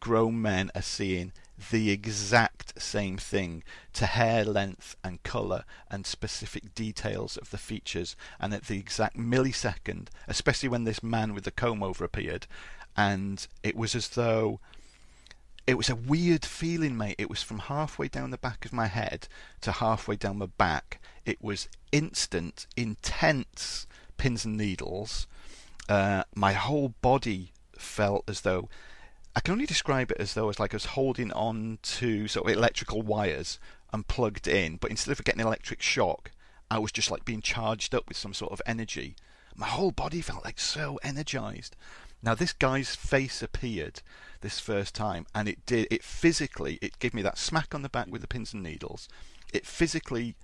grown men are seeing the exact same thing to hair length and colour and specific details of the features and at the exact millisecond, especially when this man with the comb over appeared, and it was as though it was a weird feeling, mate. It was from halfway down the back of my head to halfway down my back. It was instant, intense pins and needles. Uh, my whole body felt as though I can only describe it as though it's like I was holding on to sort of electrical wires and plugged in, but instead of getting an electric shock, I was just like being charged up with some sort of energy. My whole body felt like so energized. Now this guy's face appeared this first time, and it did. It physically, it gave me that smack on the back with the pins and needles. It physically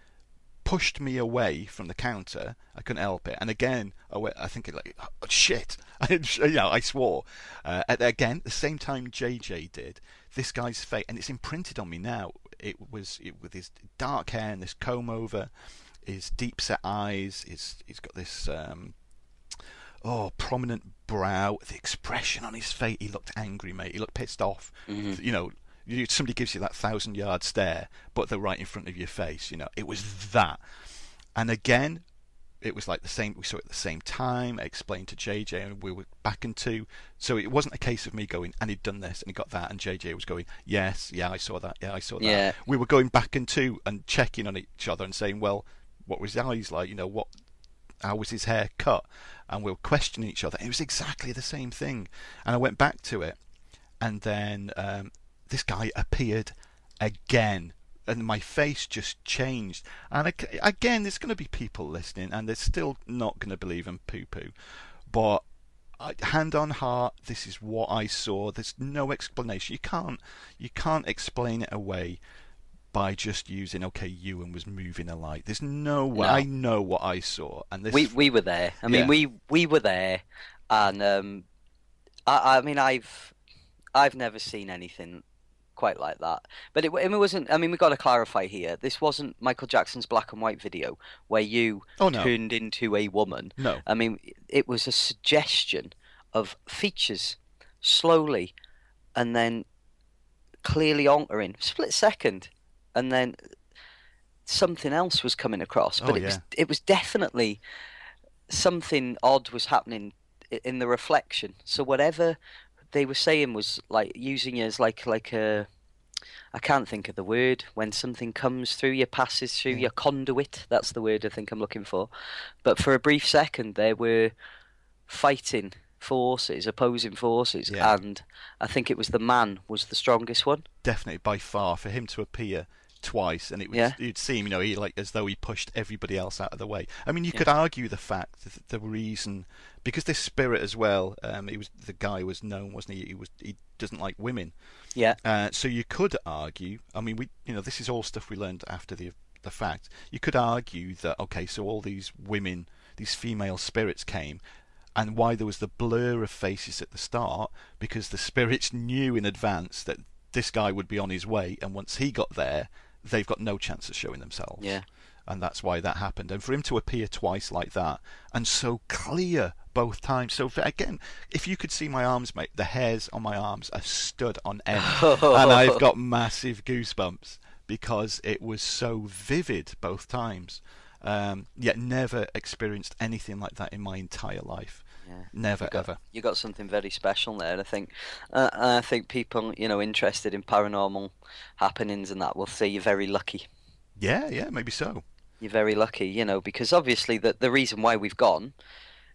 pushed me away from the counter. I couldn't help it. And again, I, went, I think it like, oh, shit. I, you know, I swore. Uh, at, again, the same time JJ did. This guy's face, and it's imprinted on me now. It was it, with his dark hair and this comb over, his deep set eyes. His he's got this um, oh prominent brow. The expression on his face. He looked angry, mate. He looked pissed off.
Mhm.
You know, you, somebody gives you that thousand yard stare, but they're right in front of your face. You know, it was that. And again, it was like the same. We saw it at the same time. I explained to JJ, and we were back into. So it wasn't a case of me going, and he'd done this, and he got that, and JJ was going, yes, yeah, I saw that, yeah, I saw that.
Yeah.
We were going back into and checking on each other and saying, well, what was his eyes like? You know, what, how was his hair cut? And we were questioning each other. It was exactly the same thing. And I went back to it, and then um, this guy appeared again and my face just changed and ag- again there's going to be people listening and they're still not going to believe in poo poo but hand on heart this is what i saw there's no explanation you can't you can't explain it away by just using okay ewan was moving a light there's no way
No.
i know what i saw and this
we we were there. I mean,
Yeah.
we we were there, and um, I I mean, I've I've never seen anything quite like that. But it, it wasn't. I mean, we got to clarify here. This wasn't Michael Jackson's black and white video where you
Oh, no.
turned into a woman.
no
I mean, it was a suggestion of features slowly, and then clearly altering, split second, and then something else was coming across. But
Oh,
it was it was definitely something odd was happening in the reflection. So whatever they were saying was like using you as like like a I can't think of the word when something comes through you, passes through
Yeah.
your conduit. That's the word I think I'm looking for. But for a brief second, there were fighting forces, opposing forces,
Yeah.
and I think it was the man was the strongest one.
definitely by far for him to appear twice and it was
Yeah.
you'd seem you know he like as though he pushed everybody else out of the way. I mean you
Yeah.
could argue the fact that the reason because this spirit as well um he was the guy was known wasn't he? He was he doesn't like women.
Yeah,
uh, so you could argue i mean we you know this is all stuff we learned after the the fact. You could argue that okay so all these women these female spirits came and why there was the blur of faces at the start because the spirits knew in advance that this guy would be on his way and once he got there they've got no chance of showing themselves.
Yeah.
and that's why that happened. And for him to appear twice like that and so clear both times. So again if you could see my arms mate the hairs on my arms are stood on end. And i've got massive goosebumps because it was so vivid both times. Um, yet never experienced anything like that in my entire life
Yeah.
never
You got,
ever
you got something very special there. I think, uh, and I think people, you know, interested in paranormal happenings and that will say you're very lucky.
yeah yeah maybe so
You're very lucky, you know, because obviously the the reason why we've gone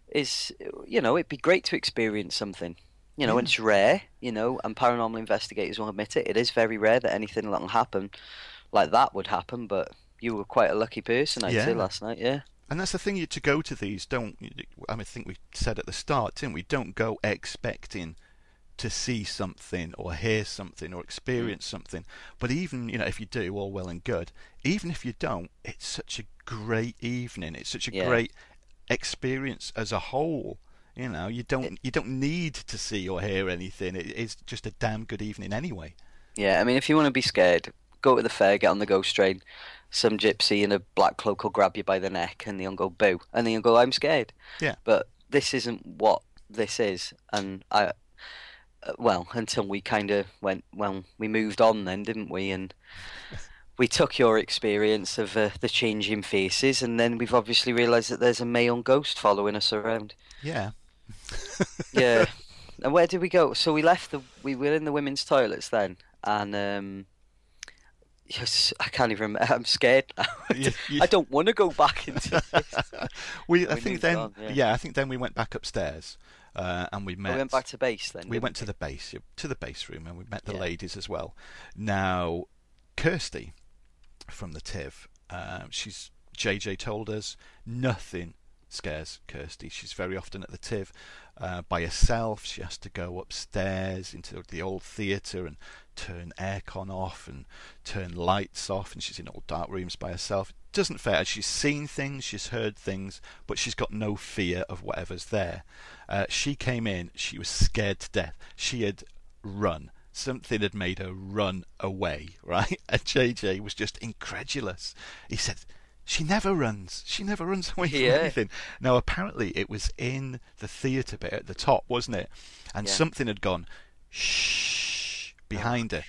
is, you know, it'd be great to experience something. You know,
Yeah.
and it's rare, you know, and paranormal investigators will admit it. It is very rare that anything like happen like that would happen. But you were quite a lucky person, I'd say, last night. Yeah,
And that's the thing, you to go to these, don't, I mean, I think we said at the start, didn't we? Don't go expecting to see something or hear something or experience mm. something. But even, you know, if you do, all well and good. Even if you don't, it's such a great evening. It's such a
Yeah.
great experience as a whole. You know, you don't you don't need to see or hear anything. It, it's just a damn good evening anyway.
Yeah, I mean, if you want to be scared, go to the fair, get on the ghost train. Some gypsy in a black cloak will grab you by the neck, and they'll go boo, and then you'll go, "I'm scared."
Yeah.
But this isn't what this is, and I, uh, well, until we kind of went, well, we moved on then, didn't we? And we took your experience of uh, the changing faces, and then we've obviously realised that there's a male ghost following us around.
Yeah.
Yeah. and where did we go? So we left the. We were in the women's toilets then, and um, yes, I can't even remember. I'm scared now.
You- you-
I don't want to go back into this.
we, I
We
think then,
on, yeah.
yeah. I think then we went back upstairs, uh, and we met.
we went back to base then.
we went to the base, to the base room, and we met the
Yeah.
ladies as well. Now, Kirsty from the TIV, uh, she's JJ told us nothing scares Kirsty. She's very often at the TIV uh, by herself. She has to go upstairs into the old theatre and turn aircon off and turn lights off, and she's in all dark rooms by herself. It Doesn't fair. She's seen things, she's heard things, but she's got no fear of whatever's there. Uh, she came in, she was scared to death. She had run. Something had made her run away, right? And JJ was just incredulous. He said, She never runs. She never runs away from
Yeah.
anything. Now, apparently, it was in the theatre bit at the top, wasn't it? And
Yeah.
something had gone shh behind her.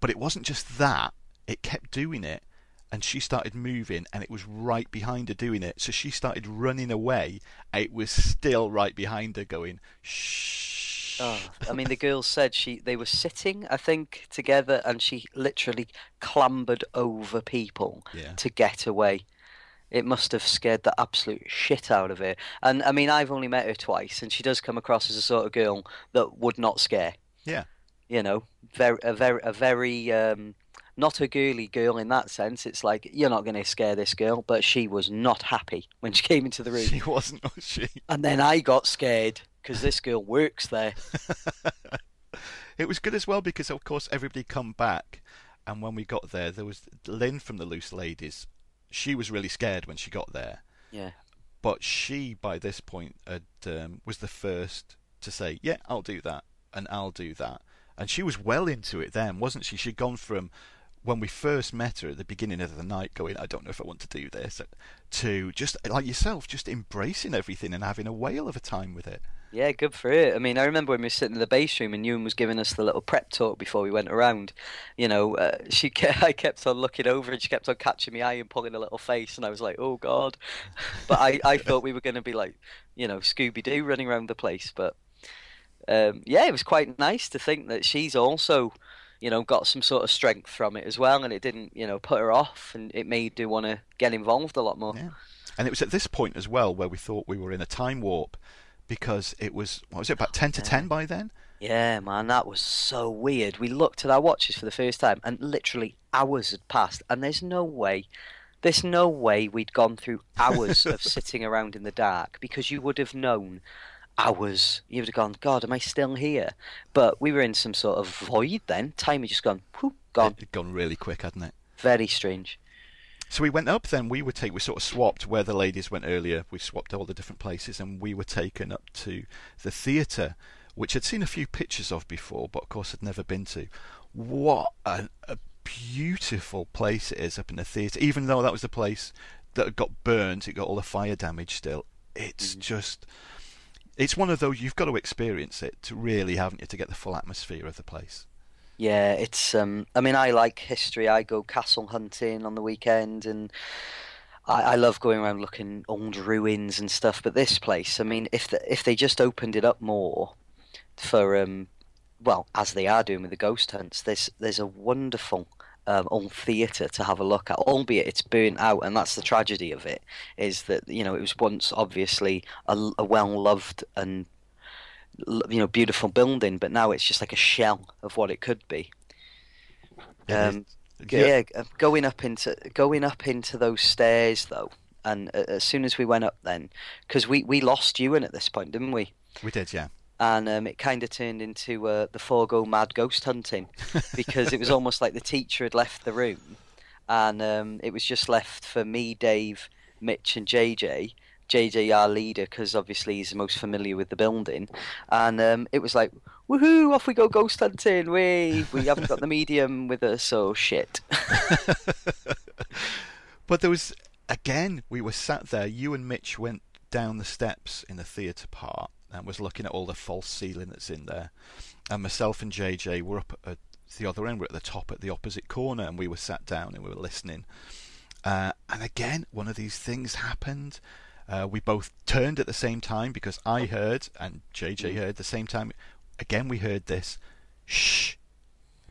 But it wasn't just that, it kept doing it. And she started moving, and it was right behind her doing it. So she started running away. It was still right behind her, going shh.
Oh, I mean, the girls said she they were sitting, I think, together, and she literally clambered over people
Yeah.
to get away. It must have scared the absolute shit out of her. And I mean, I've only met her twice, and she does come across as a sort of girl that would not scare.
Yeah.
You know, very a very a very um, not a girly girl in that sense. It's like you're not going to scare this girl, but she was not happy when she came into the room.
She wasn't, was she?
And then I got scared because this girl works there.
It was good as well because, of course, everybody come back, and when we got there, there was Lynn from the Loose Ladies. She was really scared when she got there,
Yeah.
but she, by this point, had, um, was the first to say, "Yeah, I'll do that," and "I'll do that," and she was well into it then, wasn't she? She'd gone from when we first met her at the beginning of the night, going, "I don't know if I want to do this," to just like yourself, just embracing everything and having a whale of a time with it.
Yeah, good for it. I mean, I remember when we were sitting in the base room and Ewan was giving us the little prep talk before we went around. You know, uh, she I kept on looking over and she kept on catching my eye and pulling a little face, and I was like, oh god. But I, I thought we were going to be like, you know, Scooby Doo running around the place. But um, yeah, it was quite nice to think that she's also, you know, got some sort of strength from it as well, and it didn't, you know, put her off, and it made her want to get involved a lot more.
Yeah. And it was at this point as well where we thought we were in a time warp because it was, what was it, about 10 to 10 by then?
Yeah, man, that was so weird. We looked at our watches for the first time, and literally hours had passed, and there's no way, there's no way we'd gone through hours of sitting around in the dark because you would have known hours. You would have gone, God, am I still here? But we were in some sort of void then. Time had just gone, whoop, gone.
It had gone really quick, hadn't it?
Very strange.
So we went up then, we were take we sort of swapped where the ladies went earlier, we swapped all the different places and we were taken up to the theatre, which I'd seen a few pictures of before, but of course had never been to. What a, a beautiful place it is up in the theatre, even though that was the place that got burned, it got all the fire damage still. It's
Mhm.
just it's one of those you've got to experience it to really, haven't you, to get the full atmosphere of the place.
Yeah, it's. Um, I mean, I like history. I go castle hunting on the weekend, and I, I love going around looking old ruins and stuff. But this place, I mean, if the, if they just opened it up more for, um, well, as they are doing with the ghost hunts, there's there's a wonderful um, old theatre to have a look at. Albeit it's burnt out, and that's the tragedy of it. Is that you know it was once obviously a, a well loved and you know beautiful building, but now it's just like a shell of what it could be. Um,
Yeah.
yeah, going up into going up into those stairs though, and uh, as soon as we went up, then because we we lost Ewan at this point, didn't we?
we did, yeah.
And um, it kind of turned into uh, the Forgo mad ghost hunting because it was almost like the teacher had left the room, and um, it was just left for me, Dave, Mitch, and JJ. JJ, our leader, because obviously he's the most familiar with the building, and um, it was like, woohoo, off we go ghost hunting. We we haven't got the medium with us, so shit.
but there was again, we were sat there. You and Mitch went down the steps in the theatre part and was looking at all the false ceiling that's in there. And myself and JJ were up at the other end. We're at the top at the opposite corner, and we were sat down and we were listening. Uh, and again, one of these things happened. Uh, we both turned at the same time because I heard and JJ
Mm.
heard the same time. Again, we heard this shh.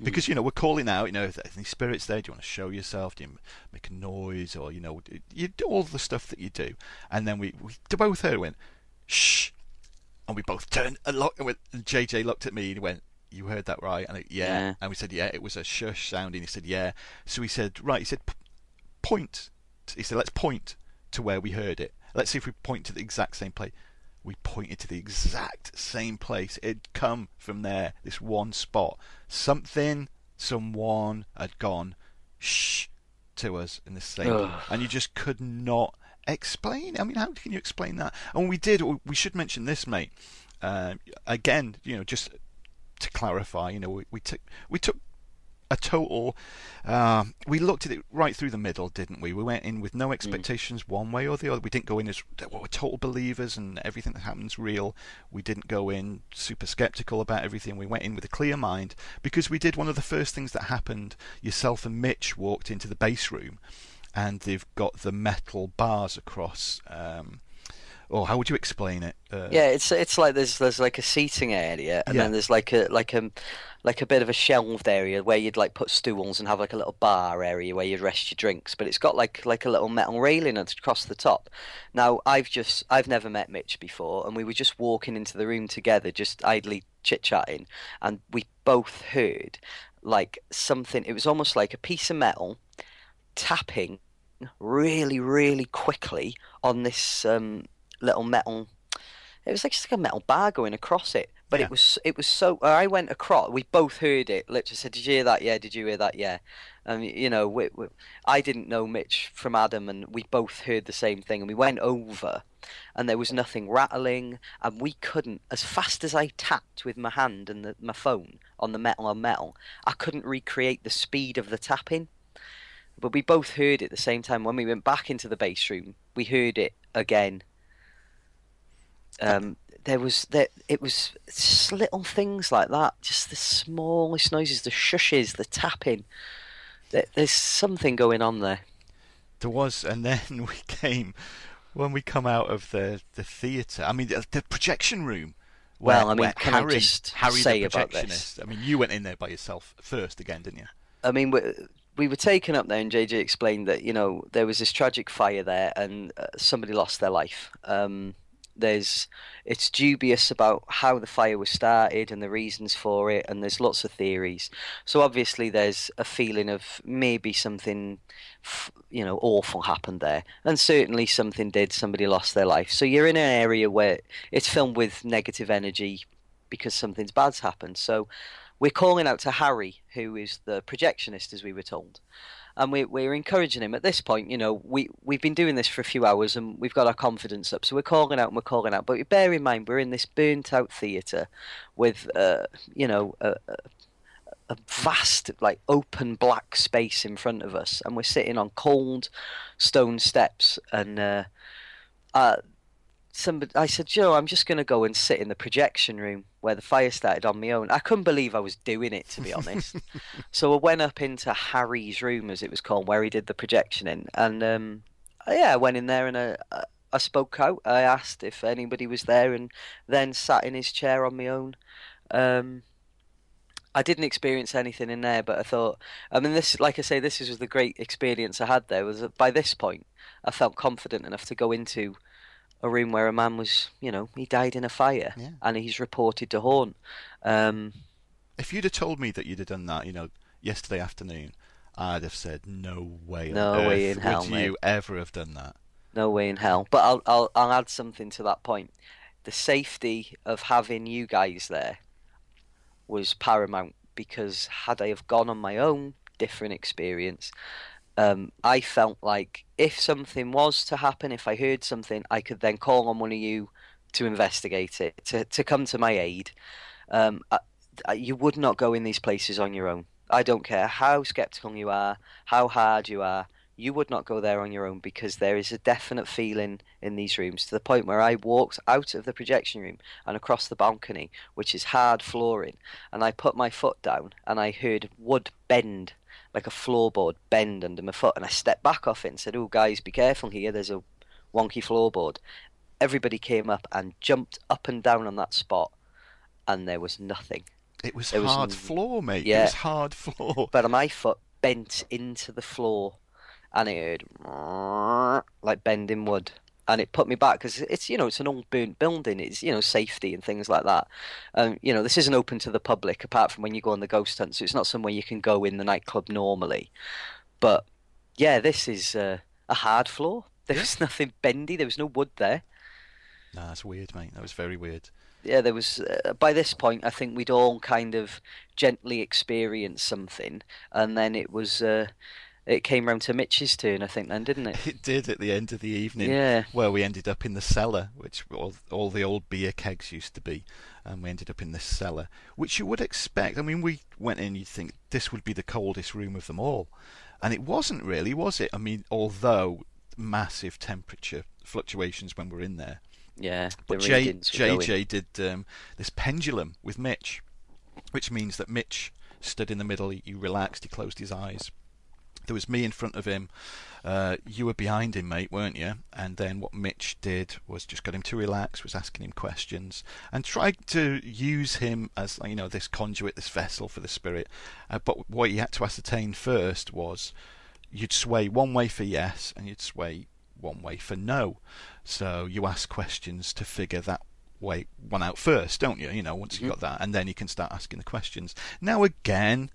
Because you know we're calling out, you know, if there's any spirits there, do you want to show yourself? Do you make a noise, or you know, you do all the stuff that you do, and then we we both heard went shh, and we both turned and looked, and, went, and JJ looked at me and he went, "You heard that right?" And I, yeah.
Yeah.
and we said, "Yeah, it was a shush sound," and he said, "Yeah." So he said, "Right," he said, "Point." He said, "Let's point to where we heard it. Let's see if we point to the exact same place." We pointed to the exact same place. It'd come from there, this one spot. Something, someone had gone shh to us in the same,
Ugh.
and you just could not explain. I mean, how can you explain that? And we did. We should mention this, mate. Uh, again, you know, just to clarify, you know, we, we took we took a total. Uh, we looked at it right through the middle, didn't we? We went in with no expectations one way or the other. We didn't go in as well, we're total believers and everything that happens real. We didn't go in super skeptical about everything. We went in with a clear mind because we did one of the first things that happened. Yourself and Mitch walked into the base room, and they've got the metal bars across. Um, or how would you explain it? Uh,
Yeah, it's it's like there's there's like a seating area, and
Yeah.
then there's like a like a like a bit of a shelved area where you'd like put stools and have like a little bar area where you'd rest your drinks. But it's got like like a little metal railing across the top. Now I've just I've never met Mitch before, and we were just walking into the room together, just idly chit chatting, and we both heard like something. It was almost like a piece of metal tapping really really quickly on this um, little metal it was like just like a metal bar going across it but
Yeah.
it was it was so i went across we both heard it literally said did you hear that yeah did you hear that yeah and you know we, we, i didn't know mitch from adam and we both heard the same thing and we went over and there was nothing rattling and we couldn't as fast as i tapped with my hand and the, my phone on the metal on metal i couldn't recreate the speed of the tapping but we both heard it at the same time. When we went back into the base room, we heard it again. Um, there was there, it was just little things like that, just the smallest noises, the shushes, the tapping. There, there's something going on there.
There was, and then we came when we come out of the the theatre. I mean, the, the projection room. Where,
Well, I mean, can I
Harry,
just
Harry
say about this?
I mean, you went in there by yourself first again, didn't you?
I mean, we, we were taken up there, and JJ explained that you know there was this tragic fire there, and uh, somebody lost their life. Um, there's it's dubious about how the fire was started and the reasons for it, and there's lots of theories. So obviously, there's a feeling of maybe something, you know, awful happened there, and certainly something did. Somebody lost their life. So you're in an area where it's filmed with negative energy because something's bad's happened. So we're calling out to Harry, who is the projectionist, as we were told. And we, we're encouraging him at this point. You know, we, we've been doing this for a few hours and we've got our confidence up. So we're calling out and we're calling out. But bear in mind, we're in this burnt out theatre with, uh, you know, a, a, a vast, like, open black space in front of us. And we're sitting on cold stone steps. And uh, uh, somebody, I said, Joe, I'm just going to go and sit in the projection room where the fire started on my own. I couldn't believe I was doing it, to be honest. so I went up into Harry's room, as it was called, where he did the projection in, and um, yeah, I went in there and I, I- I spoke out. I asked if anybody was there, and then sat in his chair on my own. Um, I didn't experience anything in there, but I thought, I mean, this, like I say, this was the great experience I had there. Was that by this point, I felt confident enough to go into a room where a man was, you know, he died in a fire,
Yeah.
and he's reported to haunt. Um,
If you'd have told me that you'd have done that, you know, yesterday afternoon, I'd have said, "No way, on
No way
earth
in hell,
would
mate."
you ever have done that."
No way in hell. But I'll I'll I'll add something to that point. The safety of having you guys there was paramount because had I have gone on my own, different experience. Um, I felt like if something was to happen, if I heard something, I could then call on one of you to investigate it, to to come to my aid. Um, I, I, you would not go in these places on your own. I don't care how skeptical you are, how hard you are. You would not go there on your own because there is a definite feeling in these rooms to the point where I walked out of the projection room and across the balcony, which is hard flooring, and I put my foot down and I heard wood bend like a floorboard bend under my foot, and I stepped back off it and said, "Oh, guys, be careful here. There's a wonky floorboard." Everybody came up and jumped up and down on that spot, and there was nothing.
It was
There was
hard
n-
floor, mate.
Yeah, It
was hard floor.
But my foot bent into the floor, and it heard like bending wood, and it put me back because it's you know it's an old burnt building. It's you know safety and things like that. Um, you know this isn't open to the public apart from when you go on the ghost hunt, so it's not somewhere you can go in the nightclub normally. But yeah, this is uh, a hard floor. There was nothing bendy. There was no wood there.
No, that's weird, mate. That was very weird.
yeah, there was. Uh, by this point, I think we'd all kind of gently experienced something, and then it was. Uh, it came round to Mitch's turn, I think, then, didn't it?
It did at the end of the evening.
Yeah.
Where we ended up in the cellar, which all, all the old beer kegs used to be, and we ended up in this cellar, which you would expect. I mean, we went in, you'd think this would be the coldest room of them all, and it wasn't really, was it? I mean, although massive temperature fluctuations when we're in there.
Yeah.
But
the
J. JJ did um, this pendulum with Mitch, which means that Mitch stood in the middle. He, he relaxed. He closed his eyes. There was me in front of him. Uh, you were behind him, mate, weren't you? And then what Mitch did was just got him to relax, was asking him questions, and tried to use him as you know this conduit, this vessel for the spirit. Uh, but what he had to ascertain first was you'd sway one way for yes, and you'd sway one way for no. So you ask questions to figure that way one out first, don't you? You know, once you've got that, and then you can start asking the questions. Now again,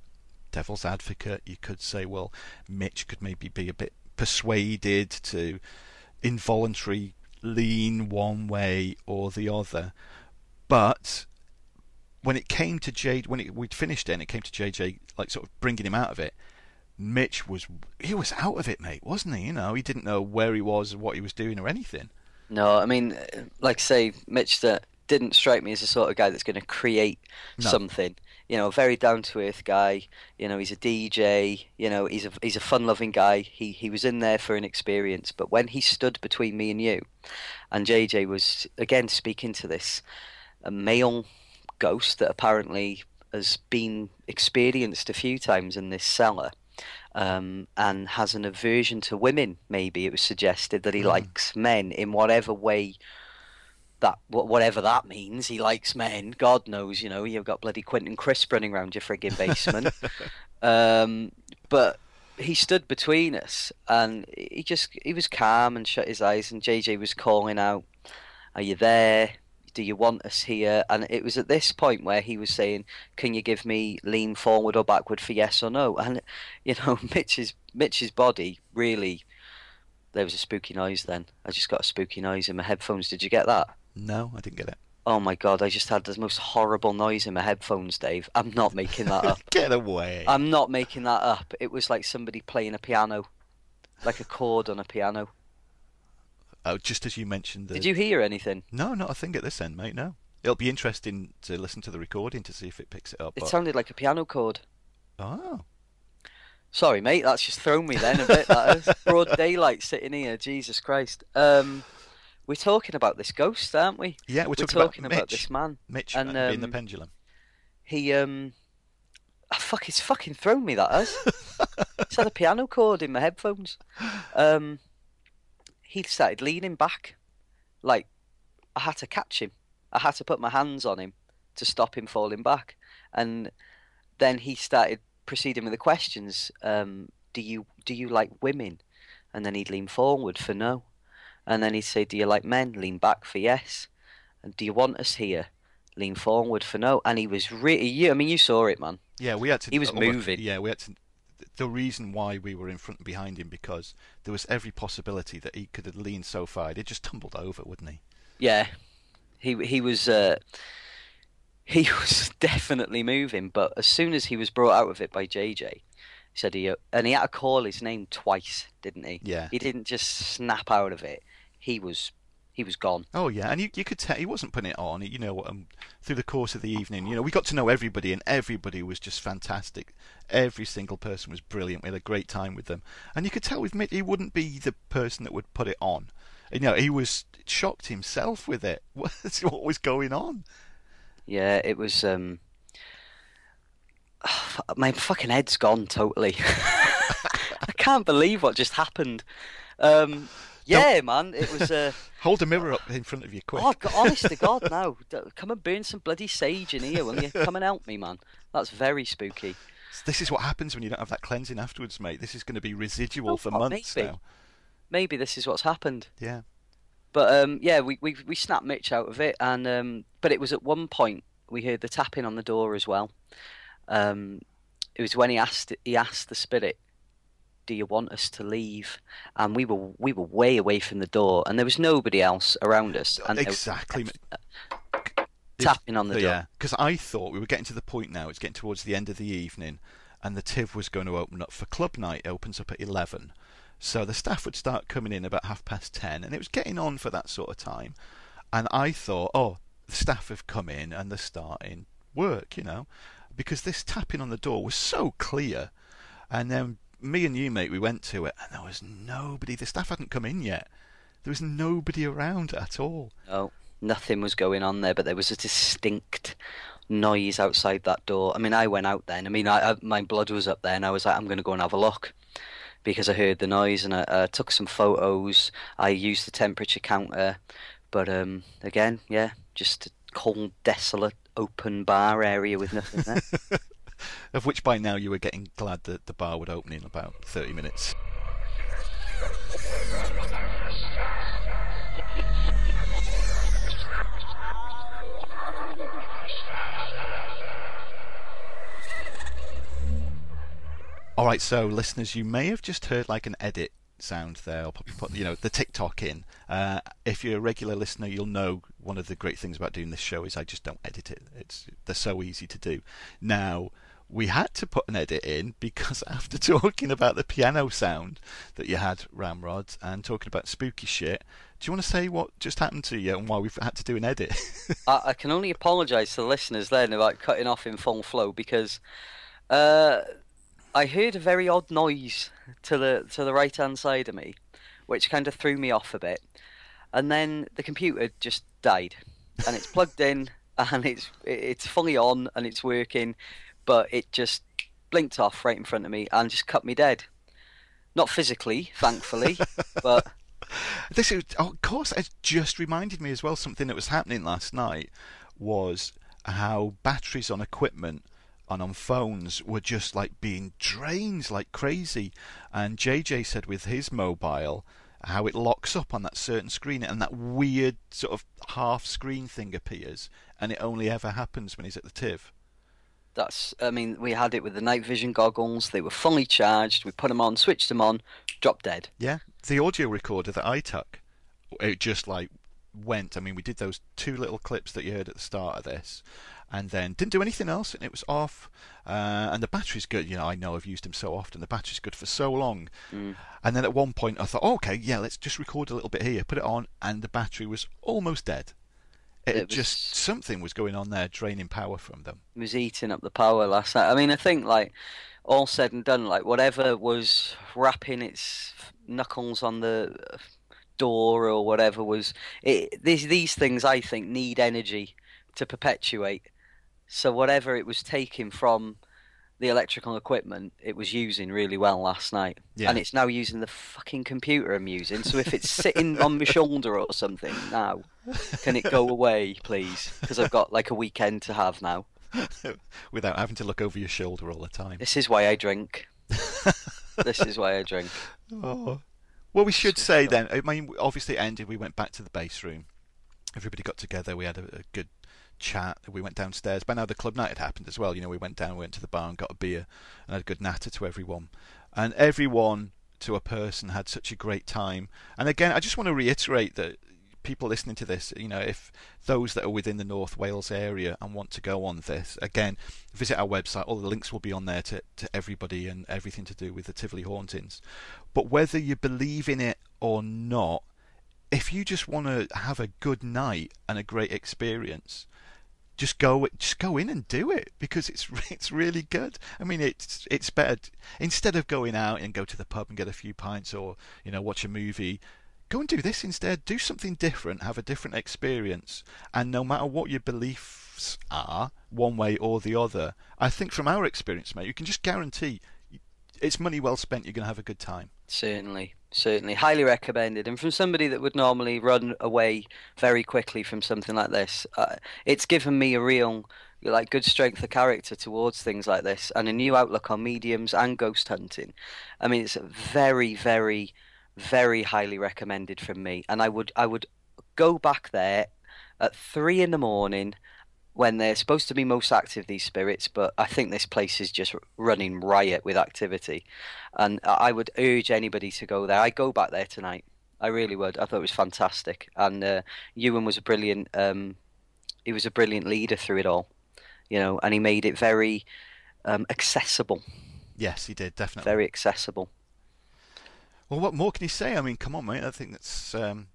devil's advocate, you could say, well, Mitch could maybe be a bit persuaded to involuntary lean one way or the other, but when it came to Jade, when it, we'd finished it and it came to JJ, like sort of bringing him out of it, Mitch was he was out of it, mate, wasn't he? You know, he didn't know where he was, or what he was doing, or anything.
No, I mean, like I say, Mitch that didn't strike me as the sort of guy that's going to create
No.
something. You know, very down to earth guy. You know, he's a DJ. You know, he's a he's a fun loving guy. He he was in there for an experience, but when he stood between me and you, and JJ was again speaking to this a male ghost that apparently has been experienced a few times in this cellar. Um, and has an aversion to women. Maybe it was suggested that he likes men in whatever way that whatever that means. He likes men. God knows, you know. You've got bloody Quentin Crisp running around your frigging basement. um, but he stood between us, and he just he was calm and shut his eyes. And JJ was calling out, "Are you there? Do you want us here?" And it was at this point where he was saying, "Can you give me lean forward or backward for yes or no?" And you know, Mitch's Mitch's body really. There was a spooky noise then. I just got a spooky noise in my headphones. Did you get that?
No, I didn't get it.
Oh my god, I just had the most horrible noise in my headphones, Dave. I'm not making that up.
Get away!
I'm not making that up. It was like somebody playing a piano. Like a chord on a piano.
oh, just as you mentioned the.
Did you hear anything?
No, not a thing at this end, mate. No. It'll be interesting to listen to the recording to see if it picks it up.
It
but-
sounded like a piano chord.
Oh,
Sorry, mate, that's just thrown me then a bit. That is broad daylight sitting here. Jesus Christ. Um, we're talking about this ghost, aren't we?
yeah, we're,
We're
talking,
talking
about,
about
Mitch.
this man.
Mitch
and,
uh, being the
um,
pendulum.
He um, ah, fuck, it's fucking thrown me. That has. it's had a piano chord in my headphones. Um, he started leaning back, like I had to catch him. I had to put my hands on him to stop him falling back, and then he started proceeding with the questions. Um, do you do you like women? And then he'd lean forward for no, and then he'd say, "Do you like men?" Lean back for yes, and do you want us here? Lean forward for no, and he was really. You, I mean, you saw it, man.
Yeah, we had to.
he was
well,
moving.
Yeah, we had to. The reason why we were in front and behind him because there was every possibility that he could have leaned so far he'd just tumbled over, wouldn't he?
Yeah, he he was uh, he was definitely moving, but as soon as he was brought out of it by JJ, He said he and he had to call his name twice, didn't he?
Yeah.
He didn't just snap out of it. He was he was gone.
Oh yeah, and you you could tell he wasn't putting it on. You know, um, through the course of the evening, you know, we got to know everybody, and everybody was just fantastic. Every single person was brilliant. We had a great time with them, and you could tell with Mick, he wouldn't be the person that would put it on. You know, he was shocked himself with it. what was going on?
Yeah, it was. um My fucking head's gone totally. I can't believe what just happened. Um, yeah, man, it was. Uh,
Hold a mirror up in front of you, quick.
oh, God, honest to God, now come and burn some bloody sage in here, will you? Come and help me, man. That's very spooky.
This is what happens when you don't have that cleansing afterwards, mate. This is going to be residual
Oh,
for
oh,
months
maybe.
now.
Maybe this is what's happened.
Yeah.
But um, yeah, we, we we snapped Mitch out of it, and um, but it was at one point we heard the tapping on the door as well. Um, it was when he asked he asked the spirit, "Do you want us to leave?" And we were we were way away from the door, and there was nobody else around us. And
exactly.
tapping on the door.
Yeah, because I thought we were getting to the point now. It's getting towards the end of the evening, and the Tiv was going to open up for club night. It opens up at eleven, so the staff would start coming in about half past ten, and it was getting on for that sort of time. And I thought, oh, the staff have come in and they're starting work, you know, because this tapping on the door was so clear. And then me and you, mate, we went to it, and there was nobody. The staff hadn't come in yet. There was nobody around at all.
No, nothing was going on there, but there was a distinct noise outside that door. I mean, I went out then. I mean, I, I, my blood was up there, and I was like, I'm going to go and have a look because I heard the noise, and I uh, took some photos. I used the temperature counter, but um, again, yeah, just a cold, desolate, open bar area with nothing there.
Of which by now you were getting glad that the bar would open in about 30 minutes. Alright, so listeners, you may have just heard like an edit sound there. I'll probably put you know the TikTok in. Uh, if you're a regular listener, you'll know one of the great things about doing this show is I just don't edit it. It's they're so easy to do. Now we had to put an edit in because after talking about the piano sound that you had, Ramrod, and talking about spooky shit, do you want to say what just happened to you and why we've had to do an edit?
I, I can only apologise to the listeners then about cutting off in full flow because uh, I heard a very odd noise to the to the right hand side of me, which kind of threw me off a bit, and then the computer just died, and it's plugged in and it's it's fully on and it's working, but it just blinked off right in front of me and just cut me dead. Not physically, thankfully, but
This is, oh, of course, it just reminded me as well. Something that was happening last night was how batteries on equipment and on phones were just like being drained like crazy. And JJ said with his mobile how it locks up on that certain screen and that weird sort of half screen thing appears, and it only ever happens when he's at the Tiv.
That's, I mean, we had it with the night vision goggles. They were fully charged. We put them on, switched them on, dropped dead.
Yeah, the audio recorder that I took, it just like went. I mean, we did those two little clips that you heard at the start of this, and then didn't do anything else, and it was off. Uh, and the battery's good. You know, I know I've used them so often. The battery's good for so long.
Mm.
And then at one point, I thought, oh, okay, yeah, let's just record a little bit here. Put it on, and the battery was almost dead. It,
It was-
just something was going on there, draining power from them.
was eating up the power last night. I mean, I think like all said and done, like whatever was wrapping its knuckles on the door or whatever was it. These these things, I think, need energy to perpetuate. So whatever it was taking from the electrical equipment, it was using really well last night,
Yeah.
and it's now using the fucking computer I'm using. So if it's sitting on my shoulder or something now, can it go away, please? Because I've got like a weekend to have now.
Without having to look over your shoulder all the time.
This is why I drink. this is why I drink.
Oh. Well, we should say then. I mean, obviously it ended. We went back to the base room. Everybody got together. We had a, a good chat. We went downstairs. By now, the club night had happened as well. You know, we went down, went to the bar, and got a beer, and had a good natter to everyone. And everyone, to a person, had such a great time. And again, I just want to reiterate that people listening to this, you know, if those that are within the North Wales area and want to go on this, again, visit our website. All the links will be on there to, to everybody and everything to do with the Tivoli hauntings. But whether you believe in it or not, if you just want to have a good night and a great experience, just go just go in and do it because it's it's really good. I mean, it's it's better instead of going out and go to the pub and get a few pints or you know watch a movie. Go and do this instead. Do something different. Have a different experience. And no matter what your beliefs are, one way or the other, I think from our experience, mate, you can just guarantee it's money well spent. You're going to have a good time.
Certainly, certainly, highly recommended. And from somebody that would normally run away very quickly from something like this, uh, it's given me a real like good strength of character towards things like this and a new outlook on mediums and ghost hunting. I mean, it's very, very, very highly recommended from me, and I would I would go back there at three in the morning when they're supposed to be most active, these spirits, but I think this place is just running riot with activity. And I would urge anybody to go there. I go back there tonight. I really would. I thought it was fantastic. And uh, Ewan was a brilliant. Um, he was a brilliant leader through it all, you know, and he made it very um, accessible.
Yes, he did definitely.
Very accessible.
Well, what more can you say? I mean, come on, mate. I think that's um,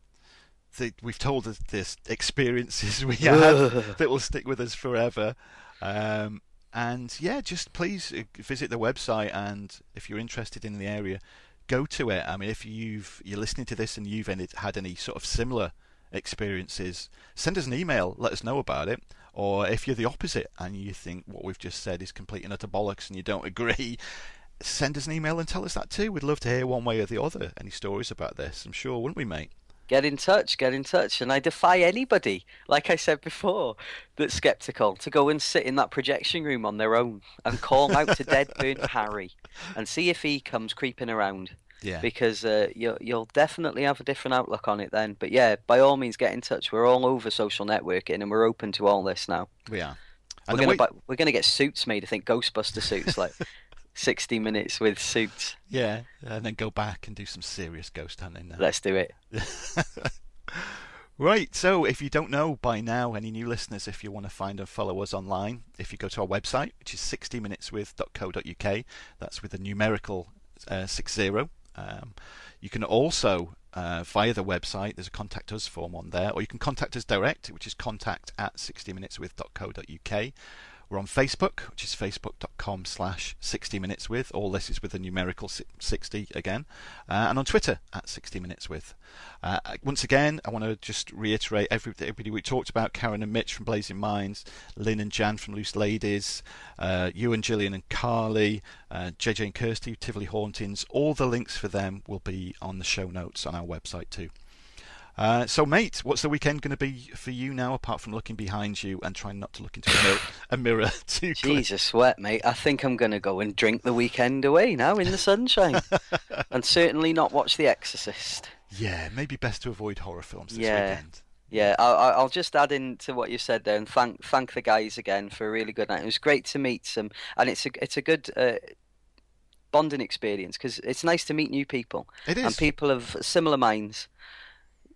the, we've told us this experiences we had that will stick with us forever. Um, and yeah, just please uh, visit the website, and if you're interested in the area, go to it. I mean, if you've you're listening to this and you've any, had any sort of similar experiences, send us an email, let us know about it. Or if you're the opposite and you think what we've just said is complete and utter bollocks and you don't agree, send us an email and tell us that too. We'd love to hear one way or the other any stories about this. I'm sure, wouldn't we, mate?
Get in touch, get in touch. And I defy anybody, like I said before, that's skeptical to go and sit in that projection room on their own and call out to dead burnt Harry and see if he comes creeping around.
Yeah.
Because uh, you'll, you'll definitely have a different outlook on it then. But yeah, by all means, get in touch. We're all over social networking and we're open to all this now.
We are.
And we're gonna, we're gonna get suits made. I think Ghostbuster suits, like 60 minutes with suits.
Yeah, and then go back and do some serious ghost hunting. Now.
Let's do it.
right, so if you don't know by now, any new listeners, if you want to find and follow us online, if you go to our website, which is 60minuteswith.co.uk, that's with a numerical uh, 60. Um, you can also, uh, via the website, there's a contact us form on there, or you can contact us direct, which is contact at 60minuteswith.co.uk. We're on Facebook, which is facebook.com slash 60 minutes with. All this is with the numerical 60 again. Uh, and on Twitter at 60 minutes with. Uh, once again, I want to just reiterate everybody we talked about Karen and Mitch from Blazing Minds, Lynn and Jan from Loose Ladies, uh, Ewan and Gillian and Carly, uh, JJ and Kirsty, Tivoli Hauntings. All the links for them will be on the show notes on our website too. Uh, so, mate, what's the weekend going to be for you now, apart from looking behind you and trying not to look into a mirror, a mirror too
Jesus, sweat, mate. I think I'm going to go and drink the weekend away now in the sunshine, and certainly not watch The Exorcist.
Yeah, maybe best to avoid horror films this yeah. weekend.
Yeah, I'll, I'll just add in to what you said there and thank thank the guys again for a really good night. It was great to meet some, and it's a it's a good uh, bonding experience because it's nice to meet new people.
It is,
and people of similar minds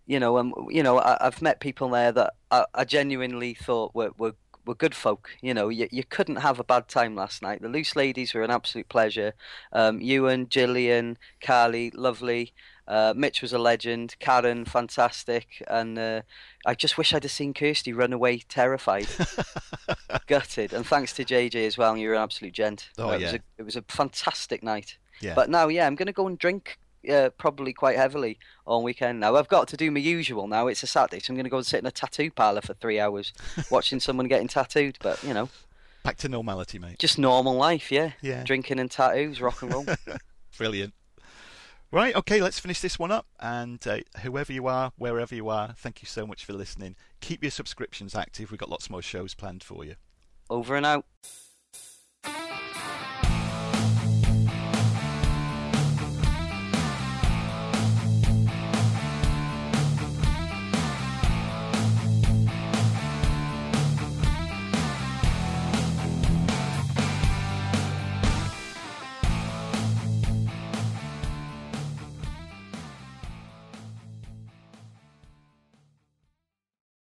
you know, um, you know, I, have met people there that I, I genuinely thought were, were were good folk. You know, you, you couldn't have a bad time last night. The Loose Ladies were an absolute pleasure. Um, Ewan, Gillian, Carly, lovely. Uh, Mitch was a legend. Karen, fantastic. And uh, I just wish I'd have seen Kirsty run away terrified, gutted. And thanks to JJ as well. You're an absolute gent.
Oh,
it
yeah.
Was a, it was a fantastic night.
Yeah.
But now, yeah, I'm going to go and drink uh, probably quite heavily on weekend now. I've got to do my usual now. It's a Saturday, so I'm going to go and sit in a tattoo parlor for three hours watching someone getting tattooed. But you know,
back to normality, mate.
Just normal life, yeah.
Yeah.
Drinking and tattoos, rock and roll.
Brilliant. Right, okay, let's finish this one up. And uh, whoever you are, wherever you are, thank you so much for listening. Keep your subscriptions active. We've got lots more shows planned for you.
Over and out.